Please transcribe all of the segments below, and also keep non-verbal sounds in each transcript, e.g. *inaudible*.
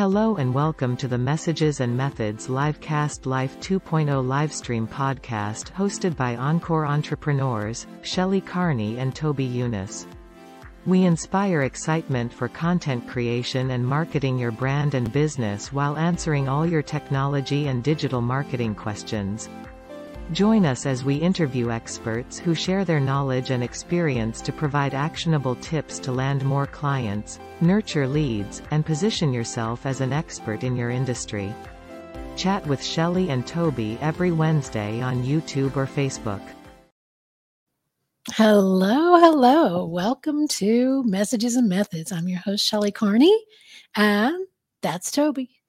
Hello and welcome to the Messages and Methods Livecast Life 2.0 livestream podcast hosted by Encore Entrepreneurs, Shelley Carney and Toby Younis. We inspire excitement for content creation and marketing your brand and business while answering all your technology and digital marketing questions. Join us as we interview experts who share their knowledge and experience to provide actionable tips to land more clients, nurture leads, and position yourself as an expert in your industry. Chat with Shelly and Toby every Wednesday on YouTube or Facebook. Hello, hello. Welcome to Messages and Methods. I'm your host, Shelley Carney, and that's Toby.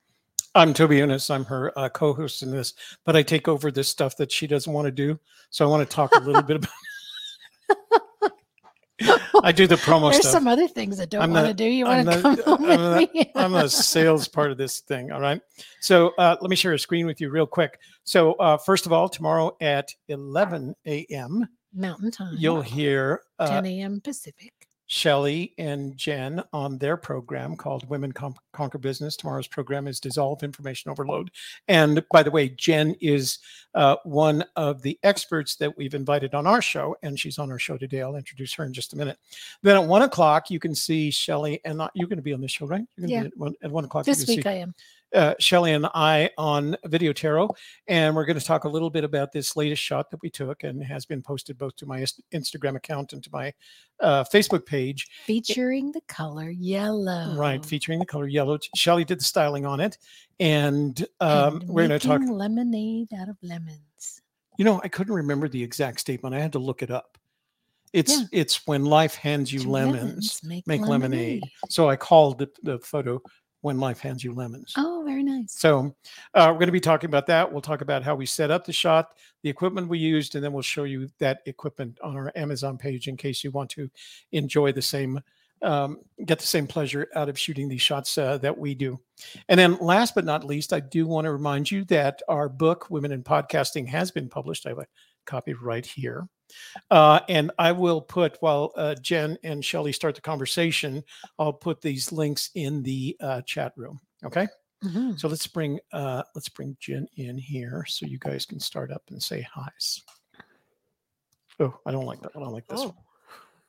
I'm Toby Younis. I'm her uh, co-host in this, but I take over this stuff that she doesn't want to do. So I want to talk a little bit about. *laughs* I do the promo There's stuff. some other things I don't want to do. You want to the- come *laughs* I'm with the- me? I'm a sales part of this thing. All right. So uh, let me share a screen with you real quick. So uh, first of all, tomorrow at 11 a.m., Mountain Time. you'll hear uh, 10 a.m. Pacific. Shelley and Jen on their program called Women Con- Conquer Business. Tomorrow's program is Dissolve Information Overload. And by the way, Jen is uh, one of the experts that we've invited on our show, and she's on our show today. I'll introduce her in just a minute. Then at one o'clock, you can see Shelly, and I- you're going to be on this show, right? You're gonna Yeah. Be at, one, at one o'clock. This week see I am. Uh, Shelley and I on Video Tarot, and we're going to talk a little bit about this latest shot that we took and has been posted both to my Instagram account and to my uh, Facebook page. Featuring the color yellow. Right, featuring the color yellow. Shelly did the styling on it, and um, And we're going to talk. lemonade out of lemons. You know, I couldn't remember the exact statement. I had to look it up. It's Yeah. it's when life hands you To lemons, make, make lemonade. So I called the, the photo "When Life Hands You Lemons." Oh, very nice. So uh, we're going to be talking about that. We'll talk about how we set up the shot, the equipment we used, and then we'll show you that equipment on our Amazon page in case you want to enjoy the same, um, get the same pleasure out of shooting these shots uh, that we do. And then last but not least, I do want to remind you that our book, Women in Podcasting, has been published. I have a copy right here. Uh, and I will put, while uh, Jen and Shelley start the conversation, I'll put these links in the uh, chat room. Okay. Mhm. So let's bring uh let's bring Jen in here so you guys can start up and say hi's. Oh, I don't like that. I don't like this. Oh. one.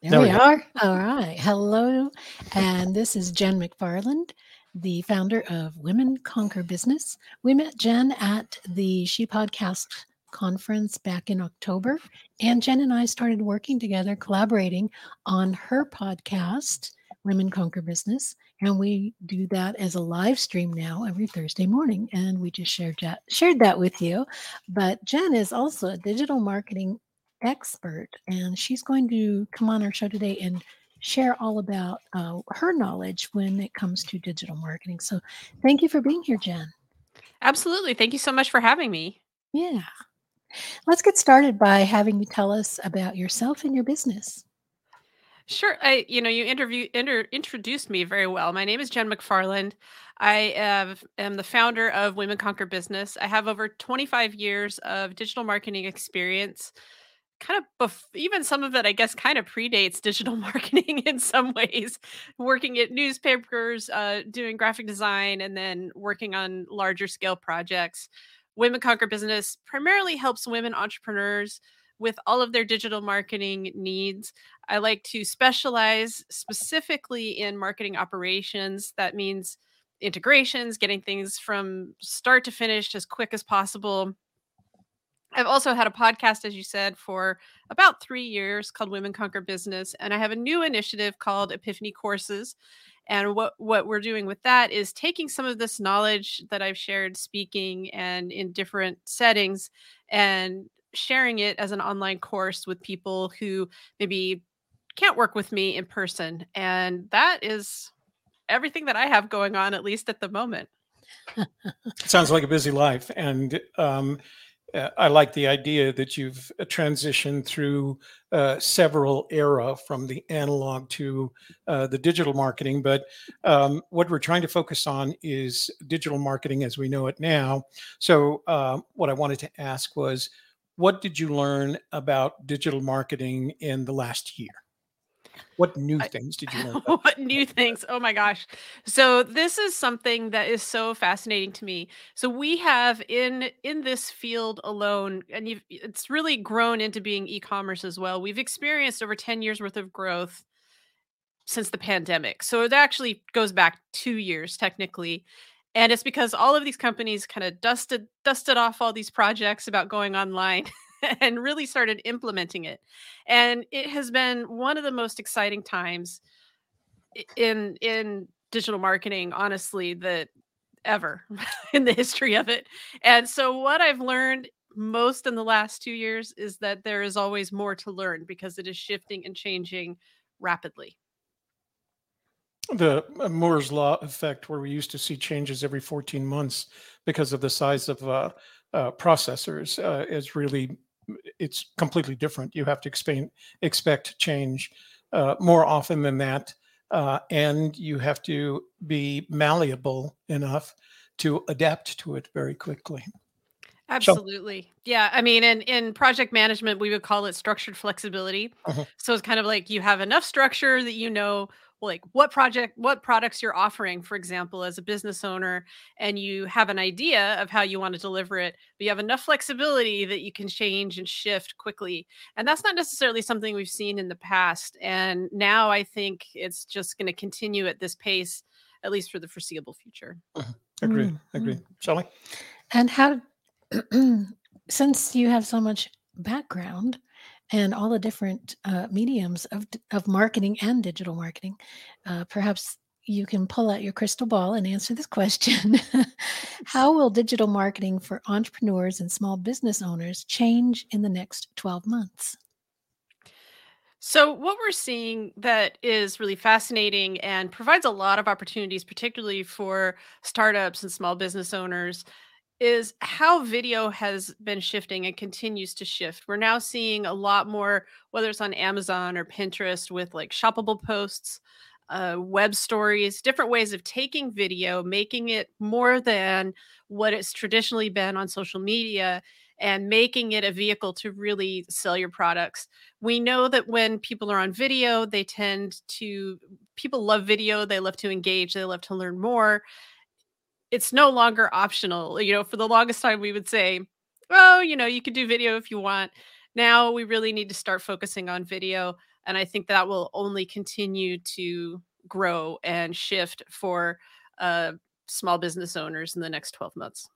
There, There we we are. All right. Hello. And this is Jen McFarland, the founder of Women Conquer Business. We met Jen at the She Podcast conference back in October. And Jen and I started working together, collaborating on her podcast, Women Conquer Business. And we do that as a live stream now every Thursday morning. And we just shared that, shared that with you. But Jen is also a digital marketing expert, and she's going to come on our show today and share all about uh, her knowledge when it comes to digital marketing. So, thank you for being here, Jen. Absolutely. Thank you so much for having me. Yeah. Let's get started by having you tell us about yourself and your business. Sure. I, you know, you interview inter, introduced me very well. My name is Jen McFarland. I have, am the founder of Women Conquer Business. I have over 25 years of digital marketing experience. Kind of, bef- even some of it, I guess, kind of predates *laughs* digital marketing in some ways. Working at newspapers, uh, doing graphic design, and then working on larger scale projects. Women Conquer Business primarily helps women entrepreneurs with all of their digital marketing needs. I like to specialize specifically in marketing operations. That means integrations, getting things from start to finish as quick as possible. I've also had a podcast, as you said, for about three years called Women Conquer Business. And I have a new initiative called Epiphany Courses. And what, what we're doing with that is taking some of this knowledge that I've shared speaking and in different settings and sharing it as an online course with people who maybe can't work with me in person. And that is everything that I have going on, at least at the moment. *laughs* Sounds like a busy life, and um, uh, I like the idea that you've uh, transitioned through uh, several era from the analog to uh, the digital marketing. But um, what we're trying to focus on is digital marketing as we know it now. So, uh, what I wanted to ask was, what did you learn about digital marketing in the last year? What new things did you learn? *laughs* about what new *laughs* things? Oh my gosh. So this is something that is so fascinating to me. So we have in in this field alone and you've, it's really grown into being e-commerce as well. We've experienced over 10 years worth of growth since the pandemic. So it actually goes back 2 years technically. And it's because all of these companies kind of dusted dusted off all these projects about going online *laughs* and really started implementing it. And it has been one of the most exciting times in in digital marketing honestly that ever *laughs* in the history of it. And so what I've learned most in the last 2 years is that there is always more to learn because it is shifting and changing rapidly. the uh, Moore's law effect, where we used to see changes every 14 months because of the size of uh, uh, processors, uh, is really it's completely different. You have to expect expect change uh, more often than that, uh, and you have to be malleable enough to adapt to it very quickly. So, Absolutely. Yeah. I mean, in, in project management, we would call it structured flexibility. uh So it's kind of like you have enough structure that you know, like what project, what products you're offering, for example, as a business owner, and you have an idea of how you want to deliver it, but you have enough flexibility that you can change and shift quickly. And that's not necessarily something we've seen in the past. And now I think it's just going to continue at this pace, at least for the foreseeable future. agree, Mm, agree. mm. Shelley? And how, since you have so much background and all the different uh, mediums of of marketing and digital marketing, uh, perhaps you can pull out your crystal ball and answer this question: *laughs* How will digital marketing for entrepreneurs and small business owners change in the next twelve months? So, what we're seeing that is really fascinating and provides a lot of opportunities, particularly for startups and small business owners, is how video has been shifting and continues to shift. We're now seeing a lot more, whether it's on Amazon or Pinterest, with like shoppable posts, uh, web stories, different ways of taking video, making it more than what it's traditionally been on social media, and making it a vehicle to really sell your products we know that when people are on video, they tend to, people love video, they love to engage, they love to learn more. It's no longer optional. You know, for the longest time, we would say, oh, you know, you could do video if you want. Now we really need to start focusing on video. And I think that will only continue to grow and shift for uh, small business owners in the next 12 months.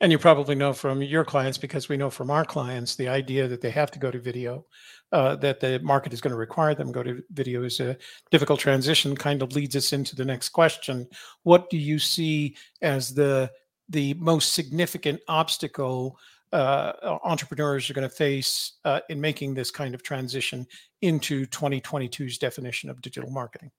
And you probably know from your clients, because we know from our clients, the idea that they have to go to video, uh, that the market is going to require them go to video is a difficult transition. Kind of leads us into the next question: What do you see as the the most significant obstacle uh, entrepreneurs are going to face uh, in making this kind of transition into 2022's definition of digital marketing?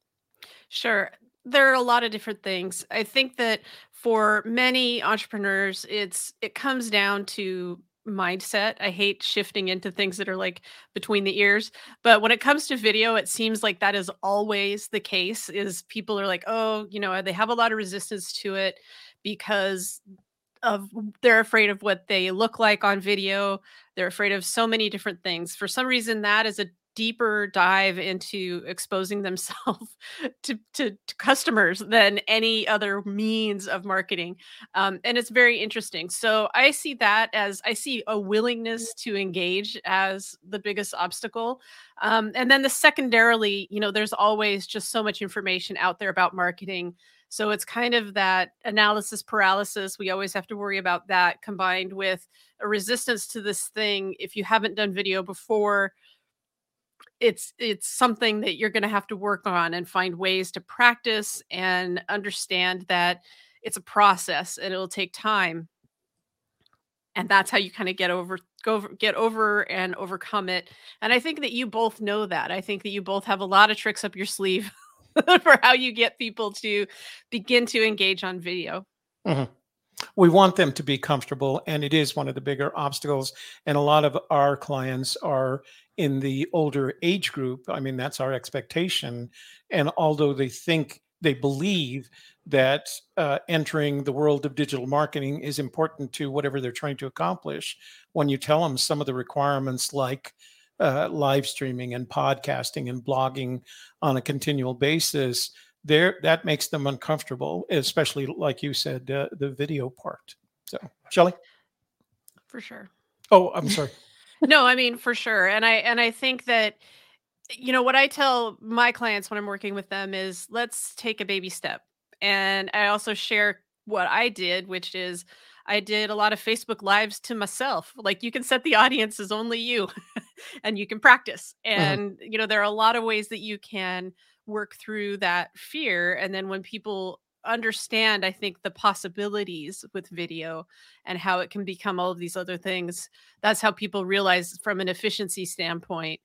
Sure. There are a lot of different things. I think that for many entrepreneurs, it's it comes down to mindset. I hate shifting into things that are like between the ears, but when it comes to video, it seems like that is always the case is people are like, "Oh, you know, they have a lot of resistance to it because of they're afraid of what they look like on video. They're afraid of so many different things. For some reason, that is a deeper dive into exposing themselves *laughs* to, to, to customers than any other means of marketing. Um, and it's very interesting. So I see that as I see a willingness to engage as the biggest obstacle. Um, and then the secondarily, you know, there's always just so much information out there about marketing so it's kind of that analysis paralysis. We always have to worry about that combined with a resistance to this thing. If you haven't done video before, it's it's something that you're going to have to work on and find ways to practice and understand that it's a process and it'll take time. And that's how you kind of get over go get over and overcome it. And I think that you both know that. I think that you both have a lot of tricks up your sleeve *laughs* for how you get people to begin to engage on video. Mhm. We want them to be comfortable, and it is one of the bigger obstacles. And a lot of our clients are in the older age group. I mean, that's our expectation. And although they think, they believe that uh, entering the world of digital marketing is important to whatever they're trying to accomplish, when you tell them some of the requirements, like uh, live streaming and podcasting and blogging on a continual basis, there that makes them uncomfortable, especially like you said, uh, the video part. So, Shelly, for sure. Oh, I'm sorry. No, I mean for sure, and I and I think that you know what I tell my clients when I'm working with them is let's take a baby step, and I also share what I did, which is I did a lot of Facebook lives to myself. Like you can set the audience as only you *laughs* and you can practice. Mm-hmm. And, mm-hmm. you know, there are a lot of ways that you can work through that fear. And then when people understand, I think, the possibilities with video and how it can become all of these other things, that's how people realize from an efficiency standpoint,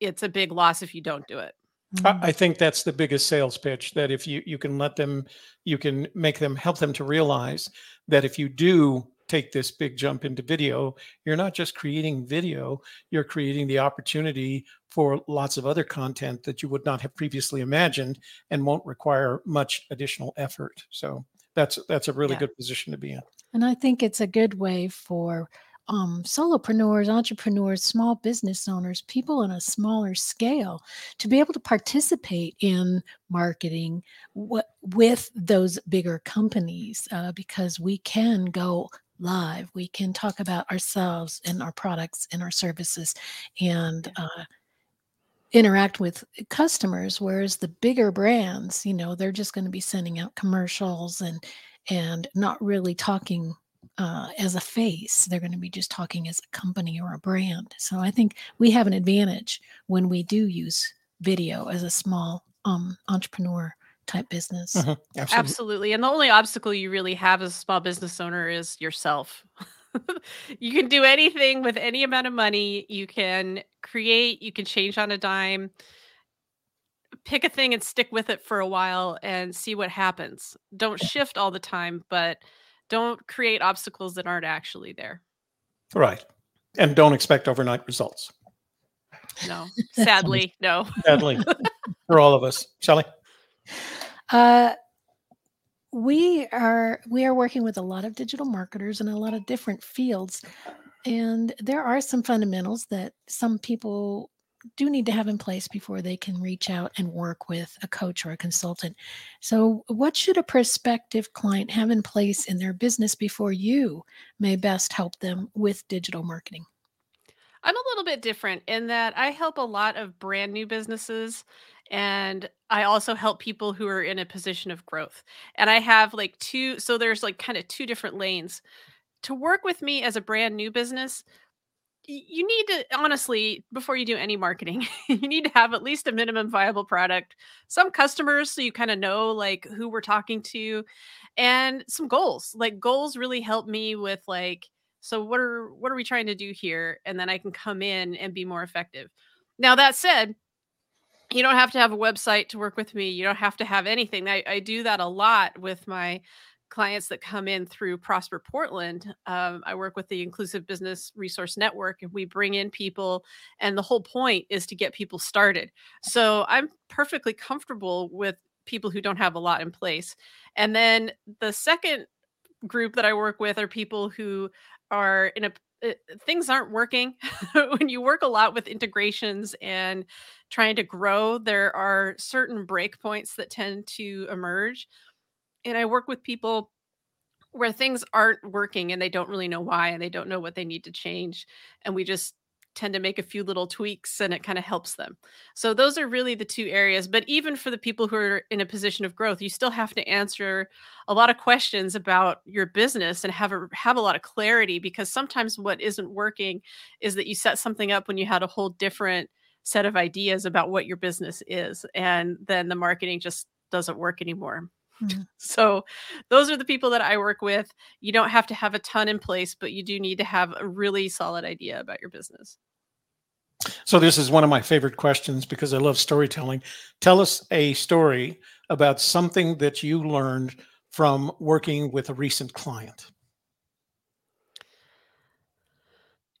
it's a big loss if you don't do it. Mm-hmm. I think that's the biggest sales pitch that if you you can let them you can make them help them to realize that if you do take this big jump into video you're not just creating video you're creating the opportunity for lots of other content that you would not have previously imagined and won't require much additional effort so that's that's a really yeah. good position to be in and i think it's a good way for um, solopreneurs, entrepreneurs, small business owners, people on a smaller scale to be able to participate in marketing w- with those bigger companies uh, because we can go live. We can talk about ourselves and our products and our services and uh, interact with customers. Whereas the bigger brands, you know, they're just going to be sending out commercials and and not really talking uh, as a face. They're going to be just talking as a company or a brand. So I think we have an advantage when we do use video as a small um, entrepreneur type business. Mm-hmm. Absolutely. Absolutely. And the only obstacle you really have as a small business owner is yourself. *laughs* you can do anything with any amount of money. You can create, you can change on a dime. Pick a thing and stick with it for a while and see what happens. Don't shift all the time, but don't create obstacles that aren't actually there. Right. And don't expect overnight results. No, *laughs* sadly, no. sadly, *laughs* for all of us. Shelly? Uh, we are we are working with a lot of digital marketers in a lot of different fields and there are some fundamentals that some people do need to have in place before they can reach out and work with a coach or a consultant. So, what should a prospective client have in place in their business before you may best help them with digital marketing? I'm a little bit different in that I help a lot of brand new businesses and I also help people who are in a position of growth. And I have like two so there's like kind of two different lanes. To work with me as a brand new business, you need to honestly before you do any marketing *laughs* you need to have at least a minimum viable product some customers so you kind of know like who we're talking to and some goals like goals really help me with like so what are what are we trying to do here and then i can come in and be more effective now that said you don't have to have a website to work with me you don't have to have anything i, I do that a lot with my clients that come in through Prosper Portland. Um, I work with the Inclusive Business Resource Network, and we bring in people, and the whole point is to get people started. So I'm perfectly comfortable with people who don't have a lot in place. And then the second group that I work with are people who are in a uh, things aren't working *laughs* when you work a lot with integrations and trying to grow there are certain breakpoints that tend to emerge and I work with people where things aren't working and they don't really know why and they don't know what they need to change. And we just tend to make a few little tweaks and it kind of helps them. So those are really the two areas. But even for the people who are in a position of growth, you still have to answer a lot of questions about your business and have a have a lot of clarity because sometimes what isn't working is that you set something up when you had a whole different set of ideas about what your business is and then the marketing just doesn't work anymore. Mm-hmm. *laughs* So, those are the people that I work with. You don't have to have a ton in place, but you do need to have a really solid idea about your business. So, this is one of my favorite questions because I love storytelling. Tell us a story about something that you learned from working with a recent client.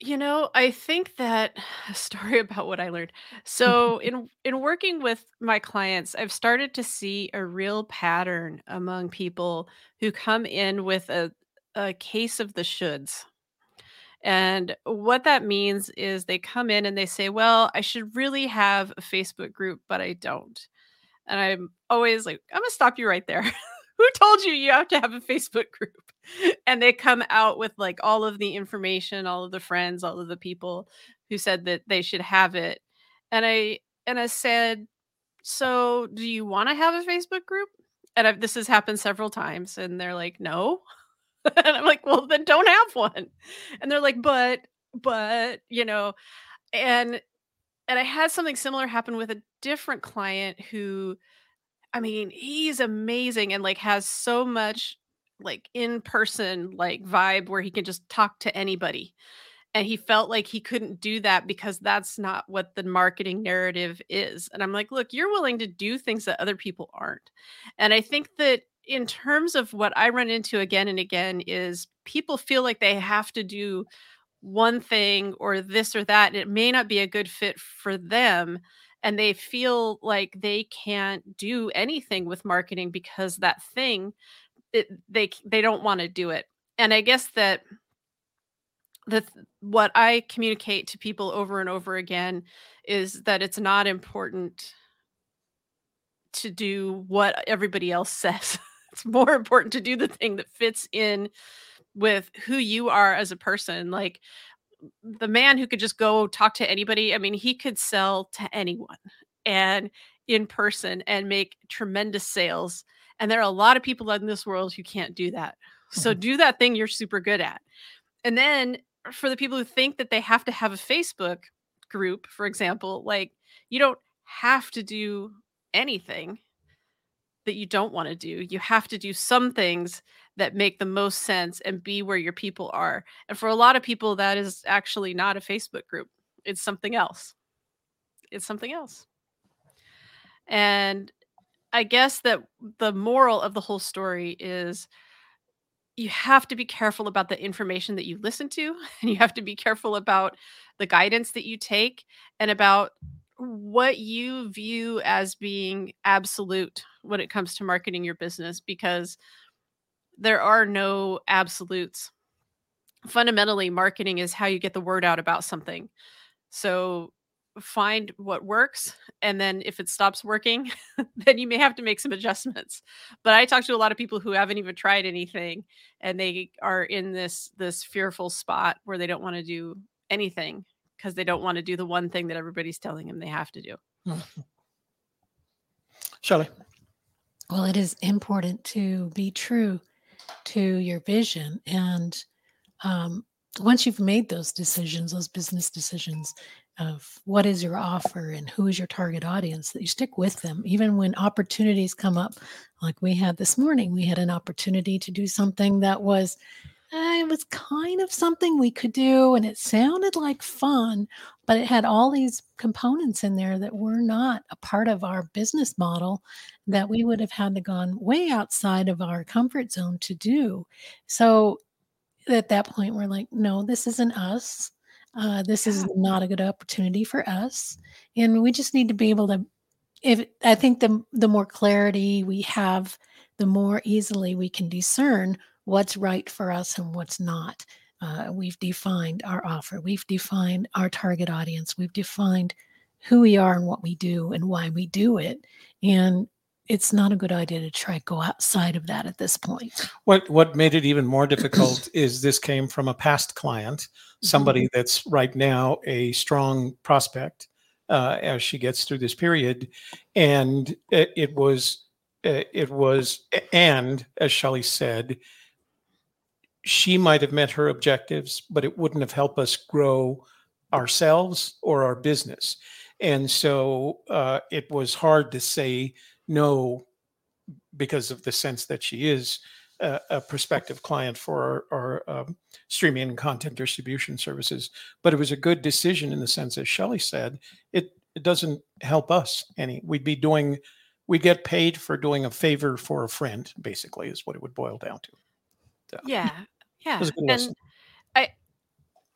You know, I think that *sighs* a story *laughs* about what I learned. So *laughs* in in working with my clients, I've started to see a real pattern among people who come in with a a case of the shoulds. And what that means is they come in and they say, Well, I should really have a Facebook group, but I don't. And I'm always like, I'm going to stop you right there. *laughs* Who told you you have to have a Facebook group? And they come out with like all of the information, all of the friends, all of the people who said that they should have it. And I and I said, "So, do you want to have a Facebook group?" And I've, this has happened several times and they're like, "No." *laughs* and I'm like, "Well, then don't have one." And they're like, "But but, you know, and and I had something similar happen with a different client who I mean, he's amazing and like has so much like in person like vibe where he can just talk to anybody. And he felt like he couldn't do that because that's not what the marketing narrative is. And I'm like, look, you're willing to do things that other people aren't. And I think that in terms of what I run into again and again is people feel like they have to do one thing or this or that. And it may not be a good fit for them and they feel like they can't do anything with marketing because that thing it, they they don't want to do it and i guess that the what i communicate to people over and over again is that it's not important to do what everybody else says *laughs* it's more important to do the thing that fits in with who you are as a person like the man who could just go talk to anybody, I mean, he could sell to anyone and in person and make tremendous sales. And there are a lot of people in this world who can't do that. So mm-hmm. do that thing you're super good at. And then for the people who think that they have to have a Facebook group, for example, like you don't have to do anything that you don't want to do. You have to do some things that make the most sense and be where your people are. And for a lot of people, that is actually not a Facebook group, it's something else. It's something else. And I guess that the moral of the whole story is you have to be careful about the information that you listen to, *laughs* and you have to be careful about the guidance that you take and about what you view as being absolute when it comes to marketing your business because there are no absolutes. Fundamentally, marketing is how you get the word out about something. So find what works and then if it stops working *laughs* then you may have to make some adjustments but i talk to a lot of people who haven't even tried anything and they are in this this fearful spot where they don't want to do anything because they don't want to do the one thing that everybody's telling them they have to do Shelley. Well, it is important to be true to your vision. And um, once you've made those decisions, those business decisions of what is your offer and who is your target audience, that you stick with them, even when opportunities come up, like we had this morning. We had an opportunity to do something that was uh, it was kind of something we could do and it sounded like fun but it had all these components in there that were not a part of our business model that we would have had to gone way outside of our comfort zone to do so at that point we're like no this isn't us uh, this is *laughs* not a good opportunity for us and we just need to be able to if i think the the more clarity we have the more easily we can discern what's right for us and what's not. Uh, we've defined our offer, we've defined our target audience, we've defined who we are and what we do and why we do it. And it's not a good idea to try to go outside of that at this point. What what made it even more difficult *clears throat* is this came from a past client, somebody mm-hmm. that's right now a strong prospect uh, as she gets through this period, and it, it was it was and as Shelley said, she might have met her objectives, but it wouldn't have helped us grow ourselves or our business. And so uh, it was hard to say no because of the sense that she is a, a prospective client for our, our um, streaming and content distribution services. But it was a good decision in the sense, as Shelley said, it, it doesn't help us any. We'd be doing, we get paid for doing a favor for a friend, basically, is what it would boil down to. Yeah. *laughs* Yeah. And I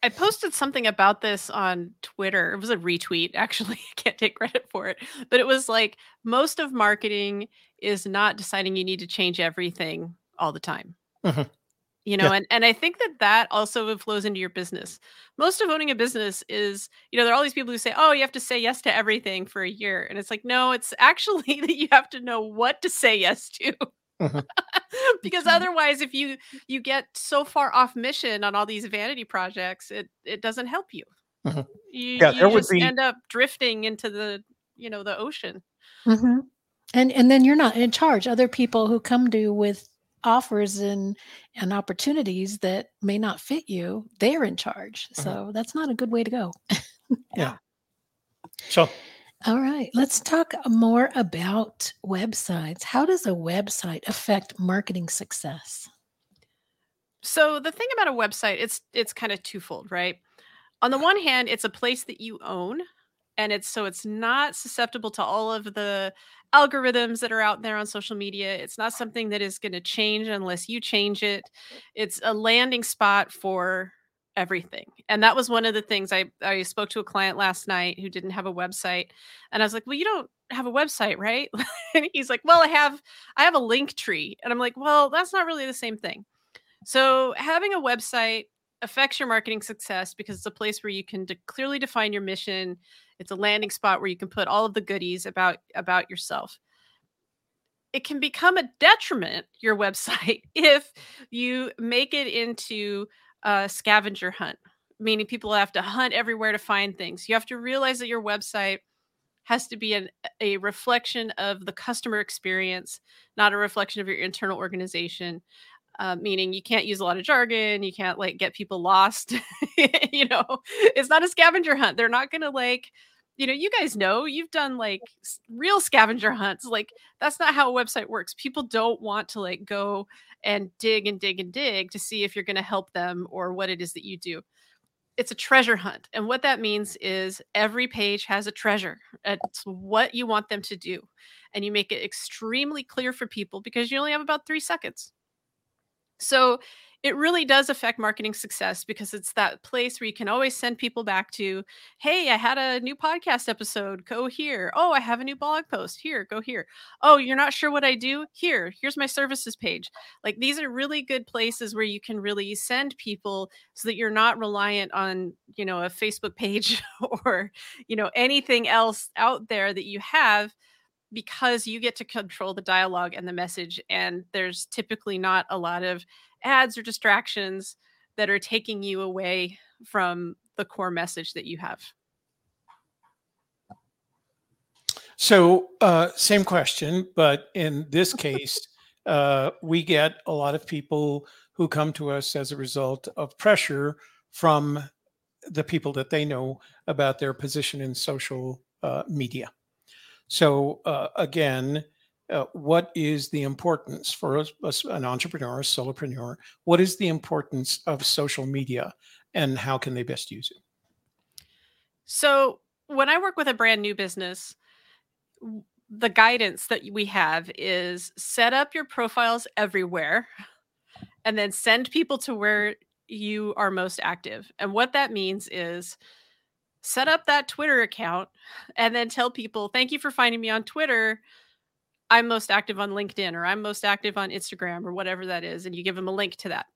I posted something about this on Twitter. It was a retweet, actually. *laughs* I can't take credit for it. But it was like most of marketing is not deciding you need to change everything all the time. Mm-hmm. you know yeah. and and i think that that also flows into your business most of owning a business is you know there are all these people who say oh you have to say yes to everything for a year and it's like no it's actually *laughs* that you have to know what to say yes to *laughs* mm-hmm. because otherwise if you you get so far off mission on all these vanity projects it it doesn't help you mm-hmm. you, yeah, you just be... end up drifting into the you know the ocean mm-hmm. and and then you're not in charge other people who come to you with offers and and opportunities that may not fit you they're in charge mm-hmm. so that's not a good way to go *laughs* yeah so all right let's talk more about websites how does a website affect marketing success so the thing about a website it's it's kind of twofold right on the one hand it's a place that you own and it's so it's not susceptible to all of the algorithms that are out there on social media. It's not something that is going to change unless you change it. It's a landing spot for everything. And that was one of the things I I spoke to a client last night who didn't have a website and I was like, "Well, you don't have a website, right?" and *laughs* he's like, "Well, I have I have a Linktree." And I'm like, "Well, that's not really the same thing." So, having a website affects your marketing success because it's a place where you can de- clearly define your mission it's a landing spot where you can put all of the goodies about about yourself. It can become a detriment your website *laughs* if you make it into a scavenger hunt, meaning people have to hunt everywhere to find things. You have to realize that your website has to be an, a reflection of the customer experience, not a reflection of your internal organization. Uh, meaning you can't use a lot of jargon, you can't like get people lost. *laughs* you know, it's not a scavenger hunt. They're not to like you know, you guys know you've done like real scavenger hunts. Like that's not how a website works. People don't want to like go and dig and dig and dig to see if you're going to help them or what it is that you do. It's a treasure hunt. And what that means is every page has a treasure. It's what you want them to do. And you make it extremely clear for people because you only have about three seconds. So it really does affect marketing success because it's that place where you can always send people back to, hey, I had a new podcast episode, go here. Oh, I have a new blog post, here, go here. Oh, you're not sure what I do? Here, here's my services page. Like these are really good places where you can really send people so that you're not reliant on, you know, a Facebook page *laughs* or, you know, anything else out there that you have because you get to control the dialogue and the message and there's typically not a lot of ads or distractions that are taking you away from the core message that you have. So, uh, same question, but in this *laughs* case, uh, we get a lot of people who come to us as a result of pressure from the people that they know about their position in social uh, media. So, uh, again, uh, what is the importance for us, an entrepreneur, a solopreneur? What is the importance of social media and how can they best use it? So, when I work with a brand new business, the guidance that we have is set up your profiles everywhere and then send people to where you are most active. And what that means is set up that Twitter account and then tell people, thank you for finding me on Twitter. I'm most active on LinkedIn or I'm most active on Instagram or whatever that is, and you give them a link to that.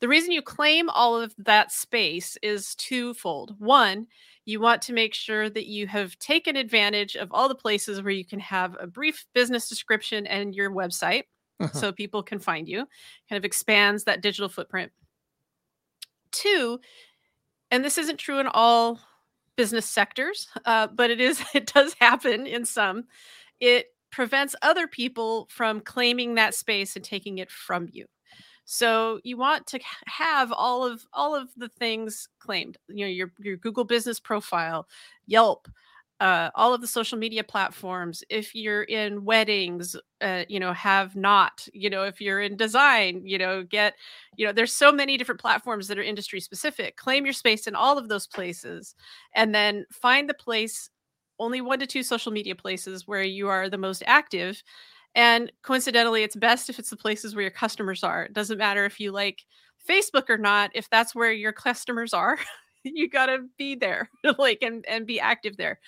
The reason you claim all of that space is twofold. One, you want to make sure that you have taken advantage of all the places where you can have a brief business description and your website uh-huh. so people can find you, kind of expands that digital footprint. Two, and this isn't true in all business sectors, uh, but it is, *laughs* it does happen in some. It prevents other people from claiming that space and taking it from you. So you want to have all of all of the things claimed. You know, your your Google business profile, Yelp, uh, all of the social media platforms. If you're in weddings, uh, you know, have not. You know, if you're in design, you know, get. You know, there's so many different platforms that are industry specific. Claim your space in all of those places, and then find the place only one to two social media places where you are the most active. And coincidentally, it's best if it's the places where your customers are. It doesn't matter if you like Facebook or not, if that's where your customers are, *laughs* *laughs* you got to be there, *laughs* like, and, and be active there.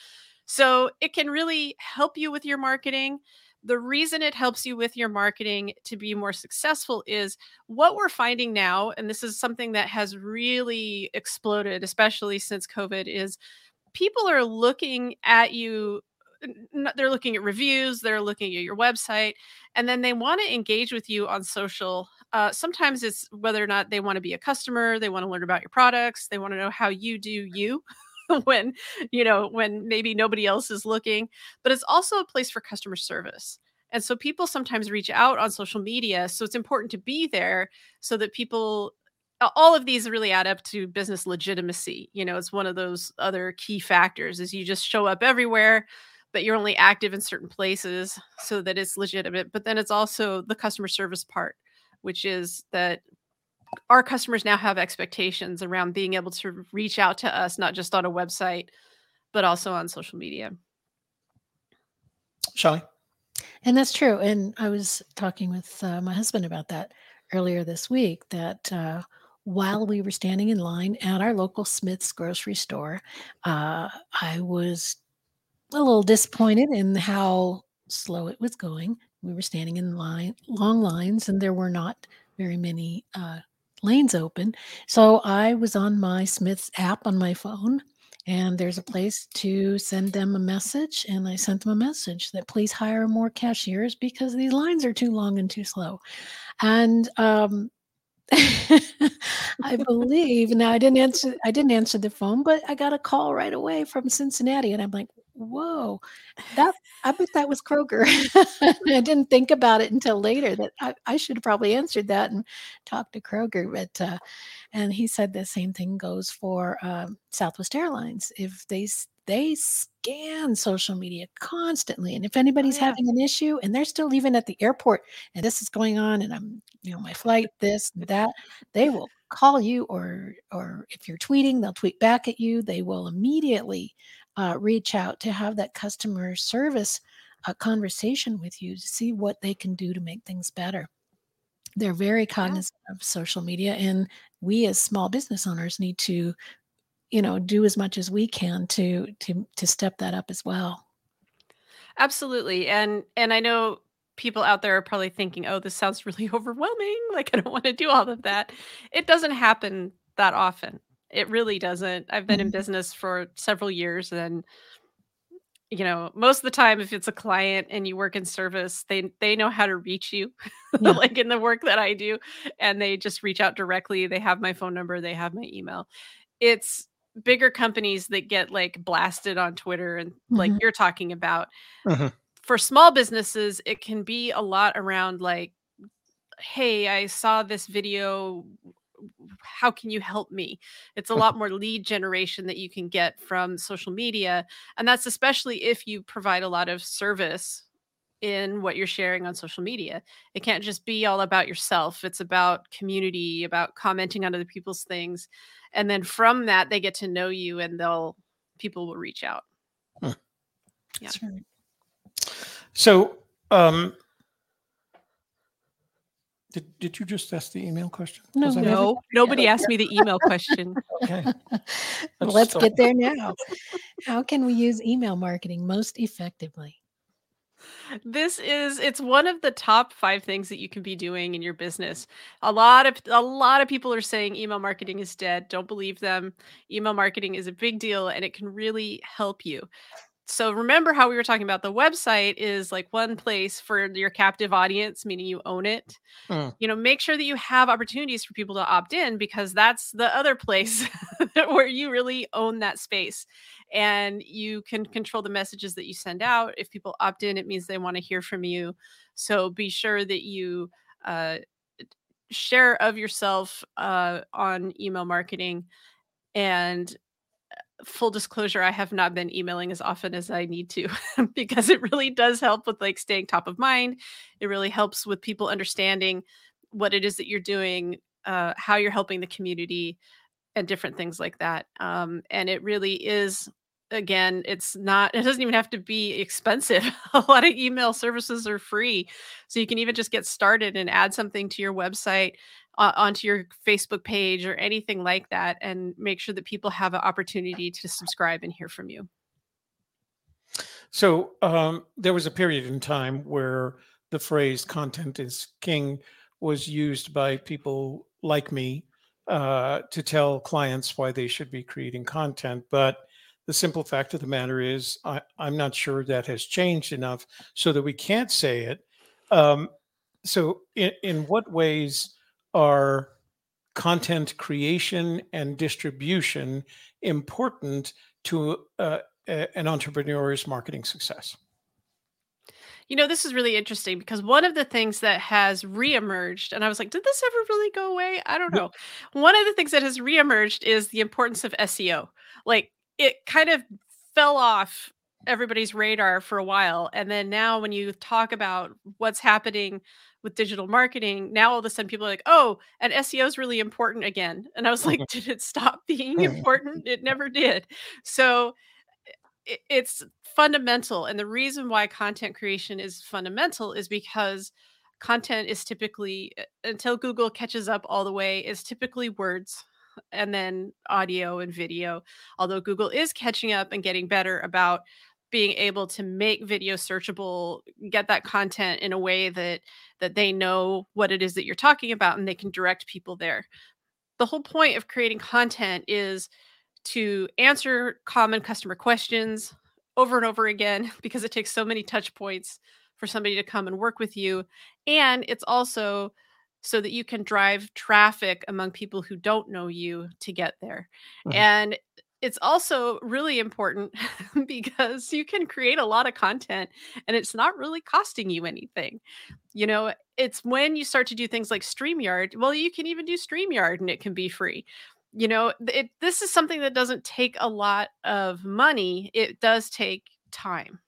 So it can really help you with your marketing The reason it helps you with your marketing to be more successful is what we're finding now, and this is something that has really exploded, especially since COVID, is people are looking at you they're looking at reviews they're looking at your website and then they want to engage with you on social uh, sometimes it's whether or not they want to be a customer they want to learn about your products they want to know how you do you *laughs* when you know when maybe nobody else is looking but it's also a place for customer service. And so people sometimes reach out on social media so it's important to be there so that people all of these really add up to business legitimacy you know it's one of those other key factors is you just show up everywhere but you're only active in certain places so that it's legitimate but then it's also the customer service part which is that our customers now have expectations around being able to reach out to us not just on a website but also on social media Shelly? And that's true. And I was talking with uh, my husband about that earlier this week that uh, while we were standing in line at our local Smith's grocery store, uh, I was a little disappointed in how slow it was going. We were standing in line, long lines, and there were not very many uh, lanes open. So I was on my Smith's app on my phone, and there's a place to send them a message. And I sent them a message that please hire more cashiers because these lines are too long and too slow. And um, *laughs* I believe now I didn't answer I didn't answer the phone, but I got a call right away from Cincinnati and I'm like, whoa, that I bet that was Kroger. *laughs* I didn't think about it until later that I, I should have probably answered that and talked to Kroger. But uh, and he said the same thing goes for um, Southwest Airlines. If they they scan social media constantly, and if anybody's oh, yeah. having an issue and they're still even at the airport and this is going on, and I'm you know my flight this and that, they will call you or or if you're tweeting, they'll tweet back at you. They will immediately uh, reach out to have that customer service uh, conversation with you to see what they can do to make things better. They're very cognizant yeah. of social media, and we as small business owners need to, you know, do as much as we can to to to step that up as well. Absolutely, and and I know people out there are probably thinking, "Oh, this sounds really *laughs* overwhelming. Like I don't want to do all of that." It doesn't happen that often. It really doesn't. I've been in mm-hmm. business for several years and you know, most of the time if it's a client and you work in service, they they know how to reach you *laughs* yeah. like in the work that I do and they just reach out directly. They have my phone number, they have my email. It's bigger companies that get like blasted on Twitter and mm-hmm. like you're talking about. Uh-huh. For small businesses, it can be a lot around like hey, I saw this video how can you help me? It's a lot more lead generation that you can get from social media and that's especially if you provide a lot of service in what you're sharing on social media. It can't just be all about yourself. It's about community about commenting on other people's things and then from that they get to know you and they'll people will reach out. Huh. yeah. So um did, did you just ask the email question? No, no, nobody asked me the email question. *laughs* okay. *laughs* Let's get there now. How can we use email marketing most effectively? This is it's one of the top 5 things that you can be doing in your business. A lot of a lot of people are saying email marketing is dead. Don't believe them. Email marketing is a big deal and it can really help you so remember how we were talking about the website is like one place for your captive audience meaning you own it. Mm. you know make sure that you have opportunities for people to opt in because that's the other place *laughs* where you really own that space and you can control the messages that you send out. If people opt in it means they want to hear from you. So be sure that you uh, share of yourself uh, on email marketing and full disclosure i have not been emailing as often as i need to *laughs* because it really does help with like staying top of mind. It really helps with people understanding what it is that you're doing uh, how you're helping the community and different things like that um, and it really is again it's not it doesn't even have to be expensive. *laughs* A lot of email services are free so you can even just get started and add something to your website onto your Facebook page or anything like that, and make sure that people have an opportunity to subscribe and hear from you. So um, there was a period in time where the phrase content is king was used by people like me uh, to tell clients why they should be creating content. But the simple fact of the matter is, I, am not sure that has changed enough so that we can't say it. Um, so, in, in what ways are content creation and distribution important to uh, an entrepreneur's marketing success? You know, this is really interesting because one of the things that has reemerged, and I was like, did this ever really go away? I don't know. One of the things that has reemerged is the importance of SEO. Like it kind of fell off everybody's radar for a while. And then now, when you talk about what's happening with digital marketing, now all of a sudden people are like, oh, and SEO is really important again. And I was like, *laughs* did it stop being important? It never did. So it's fundamental and the reason why content creation is fundamental is because content is typically uh, until google catches up all the way is typically words and then audio and video although google is catching up and getting better about being able to make video searchable get that content in a way that that they know what it is that you're talking about and they can direct people there the whole point of creating content is to answer common customer questions over and over again *laughs* because it takes so many touch points for somebody to come and work with you. And it's also so that you can drive traffic among people who don't know you to get there. Mm-hmm. And it's also really important *laughs* because you can create a lot of content and it's not really costing you anything. You know, it's when you start to do things like StreamYard, well, you can even do StreamYard and it can be free you know it, this is something that doesn't take a lot of money it does take time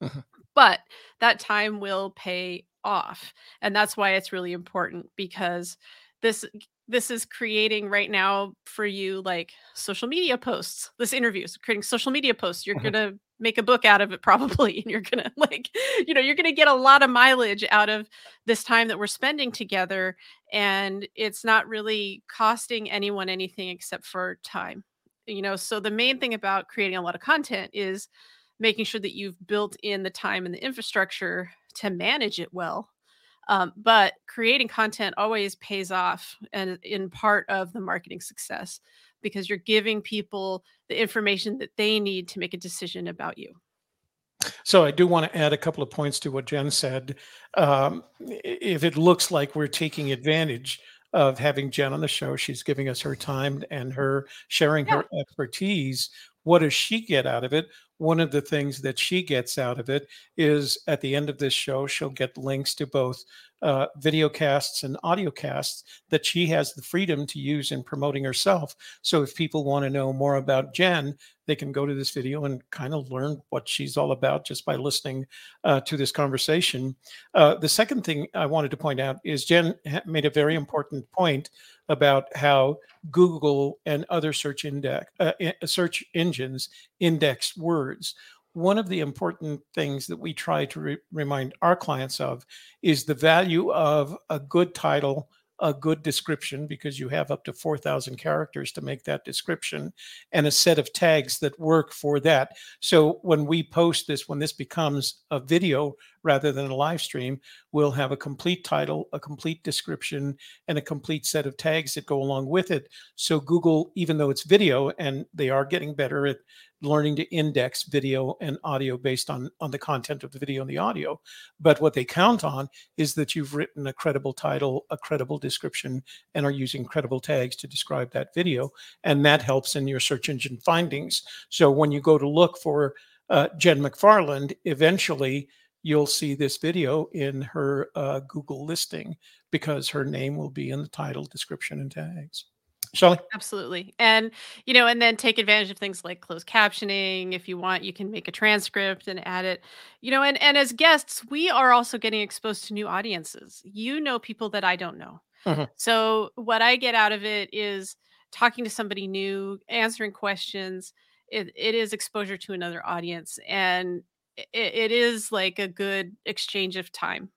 uh-huh. but that time will pay off and that's why it's really important because this this is creating right now for you like social media posts this interview is creating social media posts you're uh-huh. gonna make a book out of it *laughs* probably and you're gonna like you know you're gonna get a lot of mileage out of this time that we're spending together and it's not really costing anyone anything except for time you know so the main thing about creating a lot of content is making sure that you've built in the time and the infrastructure to manage it well um, but creating content always pays off and in part of the marketing success because you're giving people the information that they need to make a decision about you. So I do want to add a couple of points to what Jen said. Um, if it looks like we're taking advantage of having Jen on the show, she's giving us her time and her sharing yeah. her expertise. What does she get out of it? One of the things that she gets out of it is at the end of this show, she'll get links to both uh, video casts and audio casts that she has the freedom to use in promoting herself. So if people want to know more about Jen, they can go to this video and kind of learn what she's all about just by listening uh, to this conversation. Uh, the second thing I wanted to point out is Jen made a very important point about how Google and other search index uh, search engines index words one of the important things that we try to re- remind our clients of is the value of a good title a good description because you have up to 4,000 characters to make that description and a set of tags that work for that. So when we post this, when this becomes a video rather than a live stream, we'll have a complete title, a complete description, and a complete set of tags that go along with it. So Google, even though it's video and they are getting better at learning to index video and audio based on on the content of the video and the audio. But what they count on is that you've written a credible title a credible description and are using credible tags to describe that video and that helps in your search engine findings. So when you go to look for uh, jen mcfarland eventually you'll see this video in her uh, google listing because her name will be in the title description and tags Shelley? Absolutely. And, you know, and then take advantage of things like closed captioning. If you want, you can make a transcript and add it. You know, and and as guests, we are also getting exposed to new audiences. You know people that I don't know. Mm-hmm. So what I get out of it is talking to somebody new, answering questions. It, it is exposure to another audience and it, it is like a good exchange of time.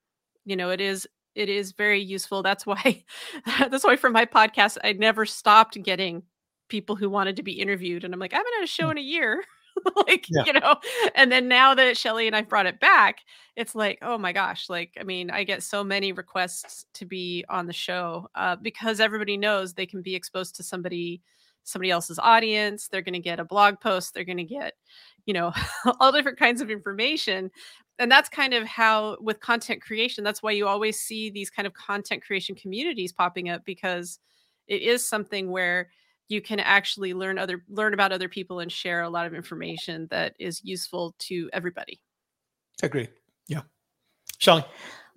You know, it is it is very useful. That's why *laughs* that's why for my podcast I never stopped getting people who wanted to be interviewed and I'm like, I haven't had a show mm. in a year. *laughs* like Yeah. you know and then now that shelley and i brought it back it's like oh my gosh like i mean i get so many requests to be on the show uh, because everybody knows they can be exposed to somebody somebody else's audience they're going to get a blog post they're going to get you know *laughs* all different kinds of information and that's kind of how with content creation that's why you always see these kind of content creation communities popping up because it is something where you can actually learn other learn about other people and share a lot of information that is useful to everybody Agree. Yeah. Shelley.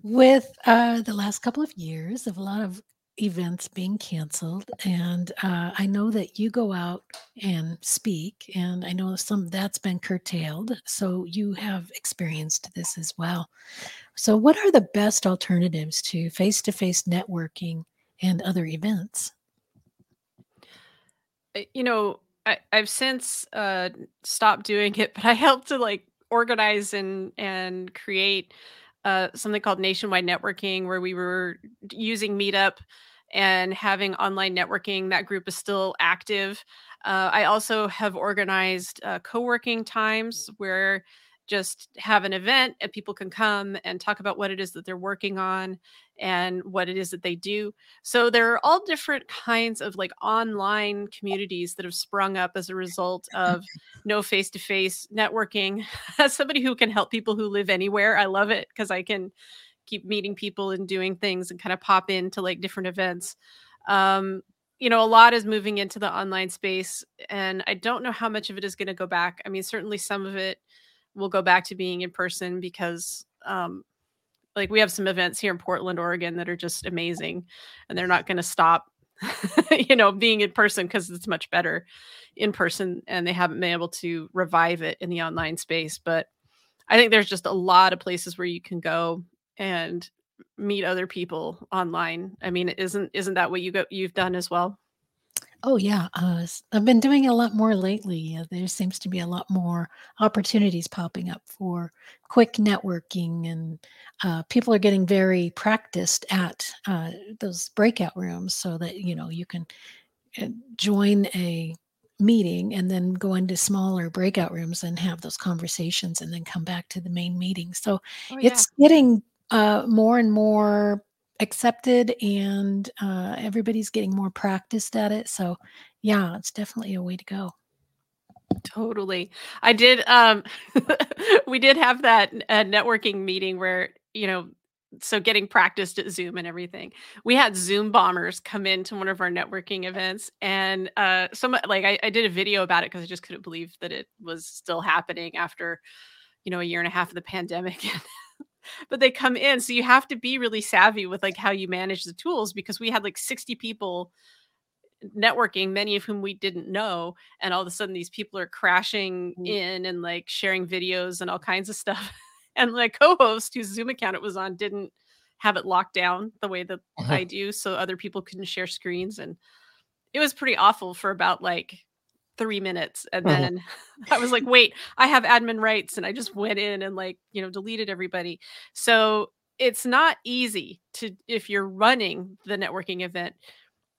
with uh, the last couple of years of a lot of events being canceled and uh, i know that you go out and speak and i know some that's been curtailed so you have experienced this as well. So what are the best alternatives to face-to-face networking and other events? You know I, i've since uh stopped doing it *laughs* but i helped to like organize and and create uh something called nationwide networking where we were using meetup and having online networking. That group is still active. Uh, i also have organized uh, co-working times where just have an event and people can come and talk about what it is that they're working on and what it is that they do so there are all different kinds of like online communities that have sprung up as a result of *laughs* no face to face networking. As somebody who can help people who live anywhere, I love it because I can keep meeting people and doing things and kind of pop into like different events. Um, you know, a lot is moving into the online space, and I don't know how much of it is going to go back. I mean, certainly some of it will go back to being in person because um, like we have some events here in Portland, Oregon that are just amazing and they're not going to stop *laughs* you know being in person because it's much better in person and they haven't been able to revive it in the online space but I think there's just a lot of places where you can go and meet other people online. I mean, isn't isn't that what you go you've done as well? Oh yeah, uh, I've been doing a lot more lately. Uh, there seems to be a lot more opportunities popping up for quick networking, and uh, people are getting very practiced at uh, those breakout rooms, so that you know you can uh, join a meeting and then go into smaller breakout rooms and have those conversations, and then come back to the main meeting. So Oh yeah. it's getting uh, more and more accepted and uh, everybody's getting more practiced at it so yeah it's definitely a way to go Totally. I did um *laughs* we did have that uh, networking meeting where, you know, so getting practiced at Zoom and everything. We had Zoom bombers come into one of our networking events and uh some like I, I did a video about it because I just couldn't believe that it was still happening after, you know, a year and a half of the pandemic. *laughs* but they come in. So you have to be really savvy with like how you manage the tools because we had like 60 people networking, many of whom we didn't know. And all of a sudden, these people are crashing Mm. in and like sharing videos and all kinds of stuff. *laughs* And my co host, whose Zoom account it was on, didn't have it locked down the way that Uh-huh. I do. So other people couldn't share screens. And it was pretty awful for about like three minutes. And Uh-huh. then *laughs* I was like, wait, I have admin rights. And I just went in and like, you know, deleted everybody. So it's not easy to, if you're running the networking event,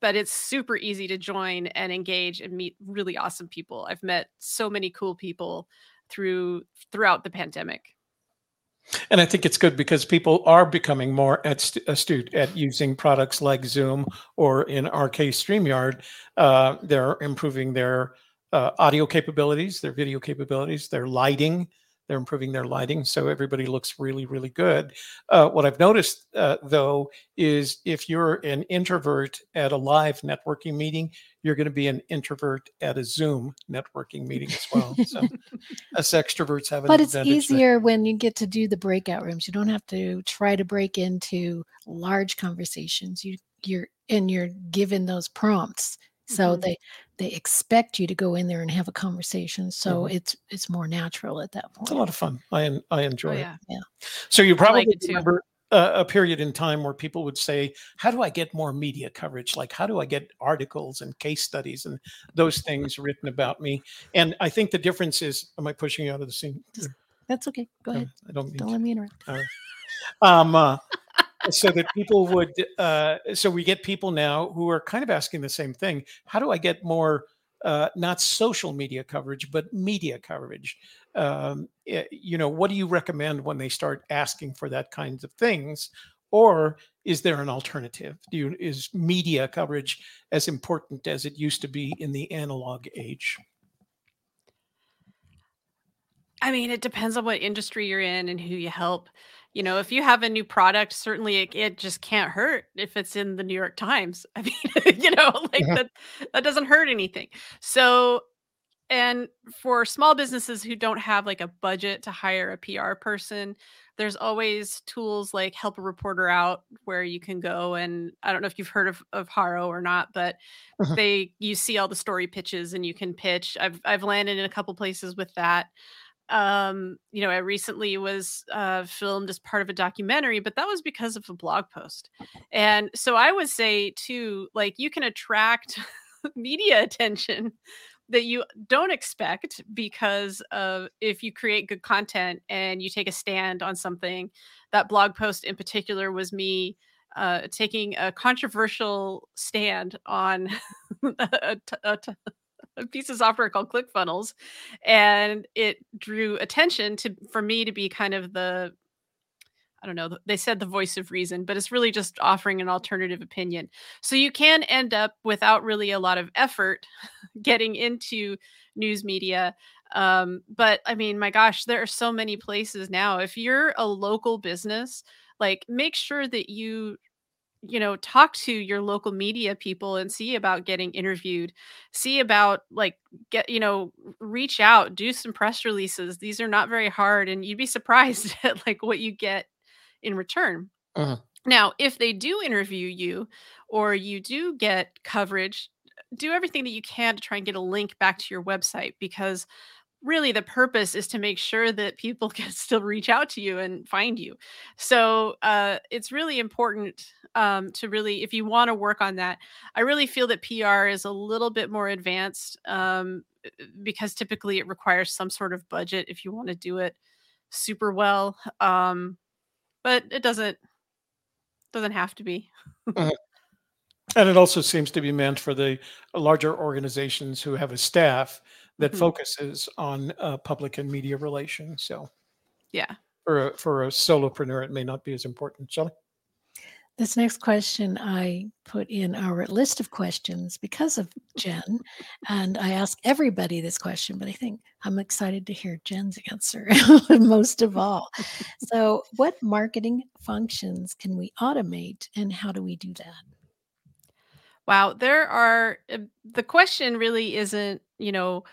but it's super easy to join and engage and meet really awesome people. I've met so many cool people through throughout the pandemic. And I think it's good because people are becoming more astute at using products like Zoom or in our case, StreamYard. Uh, they're improving their uh, audio capabilities, their video capabilities, their lighting. They're improving their lighting. So everybody looks really, really good. Uh, what I've noticed, uh, though, is if you're an introvert at a live networking meeting, you're going to be an introvert at a Zoom networking meeting as well. So *laughs* us extroverts have an but it's there. easier when you get to do the breakout rooms you don't have to try to break into large conversations you you're and you're given those prompts so Mhm. they they expect you to go in there and have a conversation so Mhm. it's it's more natural at that point It's a lot of fun. I I enjoy Oh it. yeah. So you probably too. remember uh, a period in time where people would say, "How do I get more media coverage? Like, how do I get articles and case studies and those things written about me?" And I think the difference is, am I pushing you out of the scene? Just- that's okay go ahead I don't mean don't to. let me interrupt um, uh, so that people would uh, so we get people now who are kind of asking the same thing how do i get more uh, not social media coverage, but media coverage. Um, eh, you know, what do you recommend when they start asking for that kinds of things? Or is there an alternative? Do you, is media coverage as important as it used to be in the analog age? I mean, it depends on what industry you're in and who you help. You know, if you have a new product, certainly it, it just can't hurt if it's in the New York Times. *laughs* I mean, you know, like Mhm. that that doesn't hurt anything. So, and for small businesses who don't have like a budget to hire a PR person, there's always tools like Help a Reporter Out where you can go and I don't know if you've heard of, of Haro or not, but Mhm. they you see all the story pitches and you can pitch. I've I've landed in a couple places with that um you know i recently was uh filmed as part of a documentary but that was because of a blog post. And so i would say too like you can attract *laughs* media attention that you don't expect because of if you create good content and you take a stand on something that blog post in particular was me uh, taking a controversial stand on *laughs* a, t- a t- a piece of software called ClickFunnels, and it drew attention to for me to be kind of the I don't know, they said the voice of reason, but it's really just offering an alternative opinion. So you can end up without really a lot of effort *laughs* getting into news media. Um, but I mean, my gosh, there are so many places now. If you're a local business, like make sure that you you know talk to your local media people and see about getting interviewed see about like get you know reach out do some press releases these are not very hard and you'd be surprised *laughs* at like what you get in return Mhm. now if they do interview you or you do get coverage do everything that you can to try and get a link back to your website because really the purpose is to make sure that people *laughs* can still reach out to you and find you. So uh, it's really important um, to really, if you want to work on that, I really feel that PR is a little bit more advanced um, uh, because typically it requires some sort of budget if you want to do it super well. Um, but it doesn't doesn't have to be. *laughs* And it also seems to be meant for the larger organizations who have a staff that Mhm. focuses on uh, public and media relations. So Yeah. for a, for a solopreneur, it may not be as important. Shelley? This next question I put in our list of questions because of Jen, and I ask everybody this question, but I think I'm excited to hear Jen's answer *laughs* most of all. So, what marketing functions can we automate, and how do we do that? Wow, there are uh, the question really isn't, you know,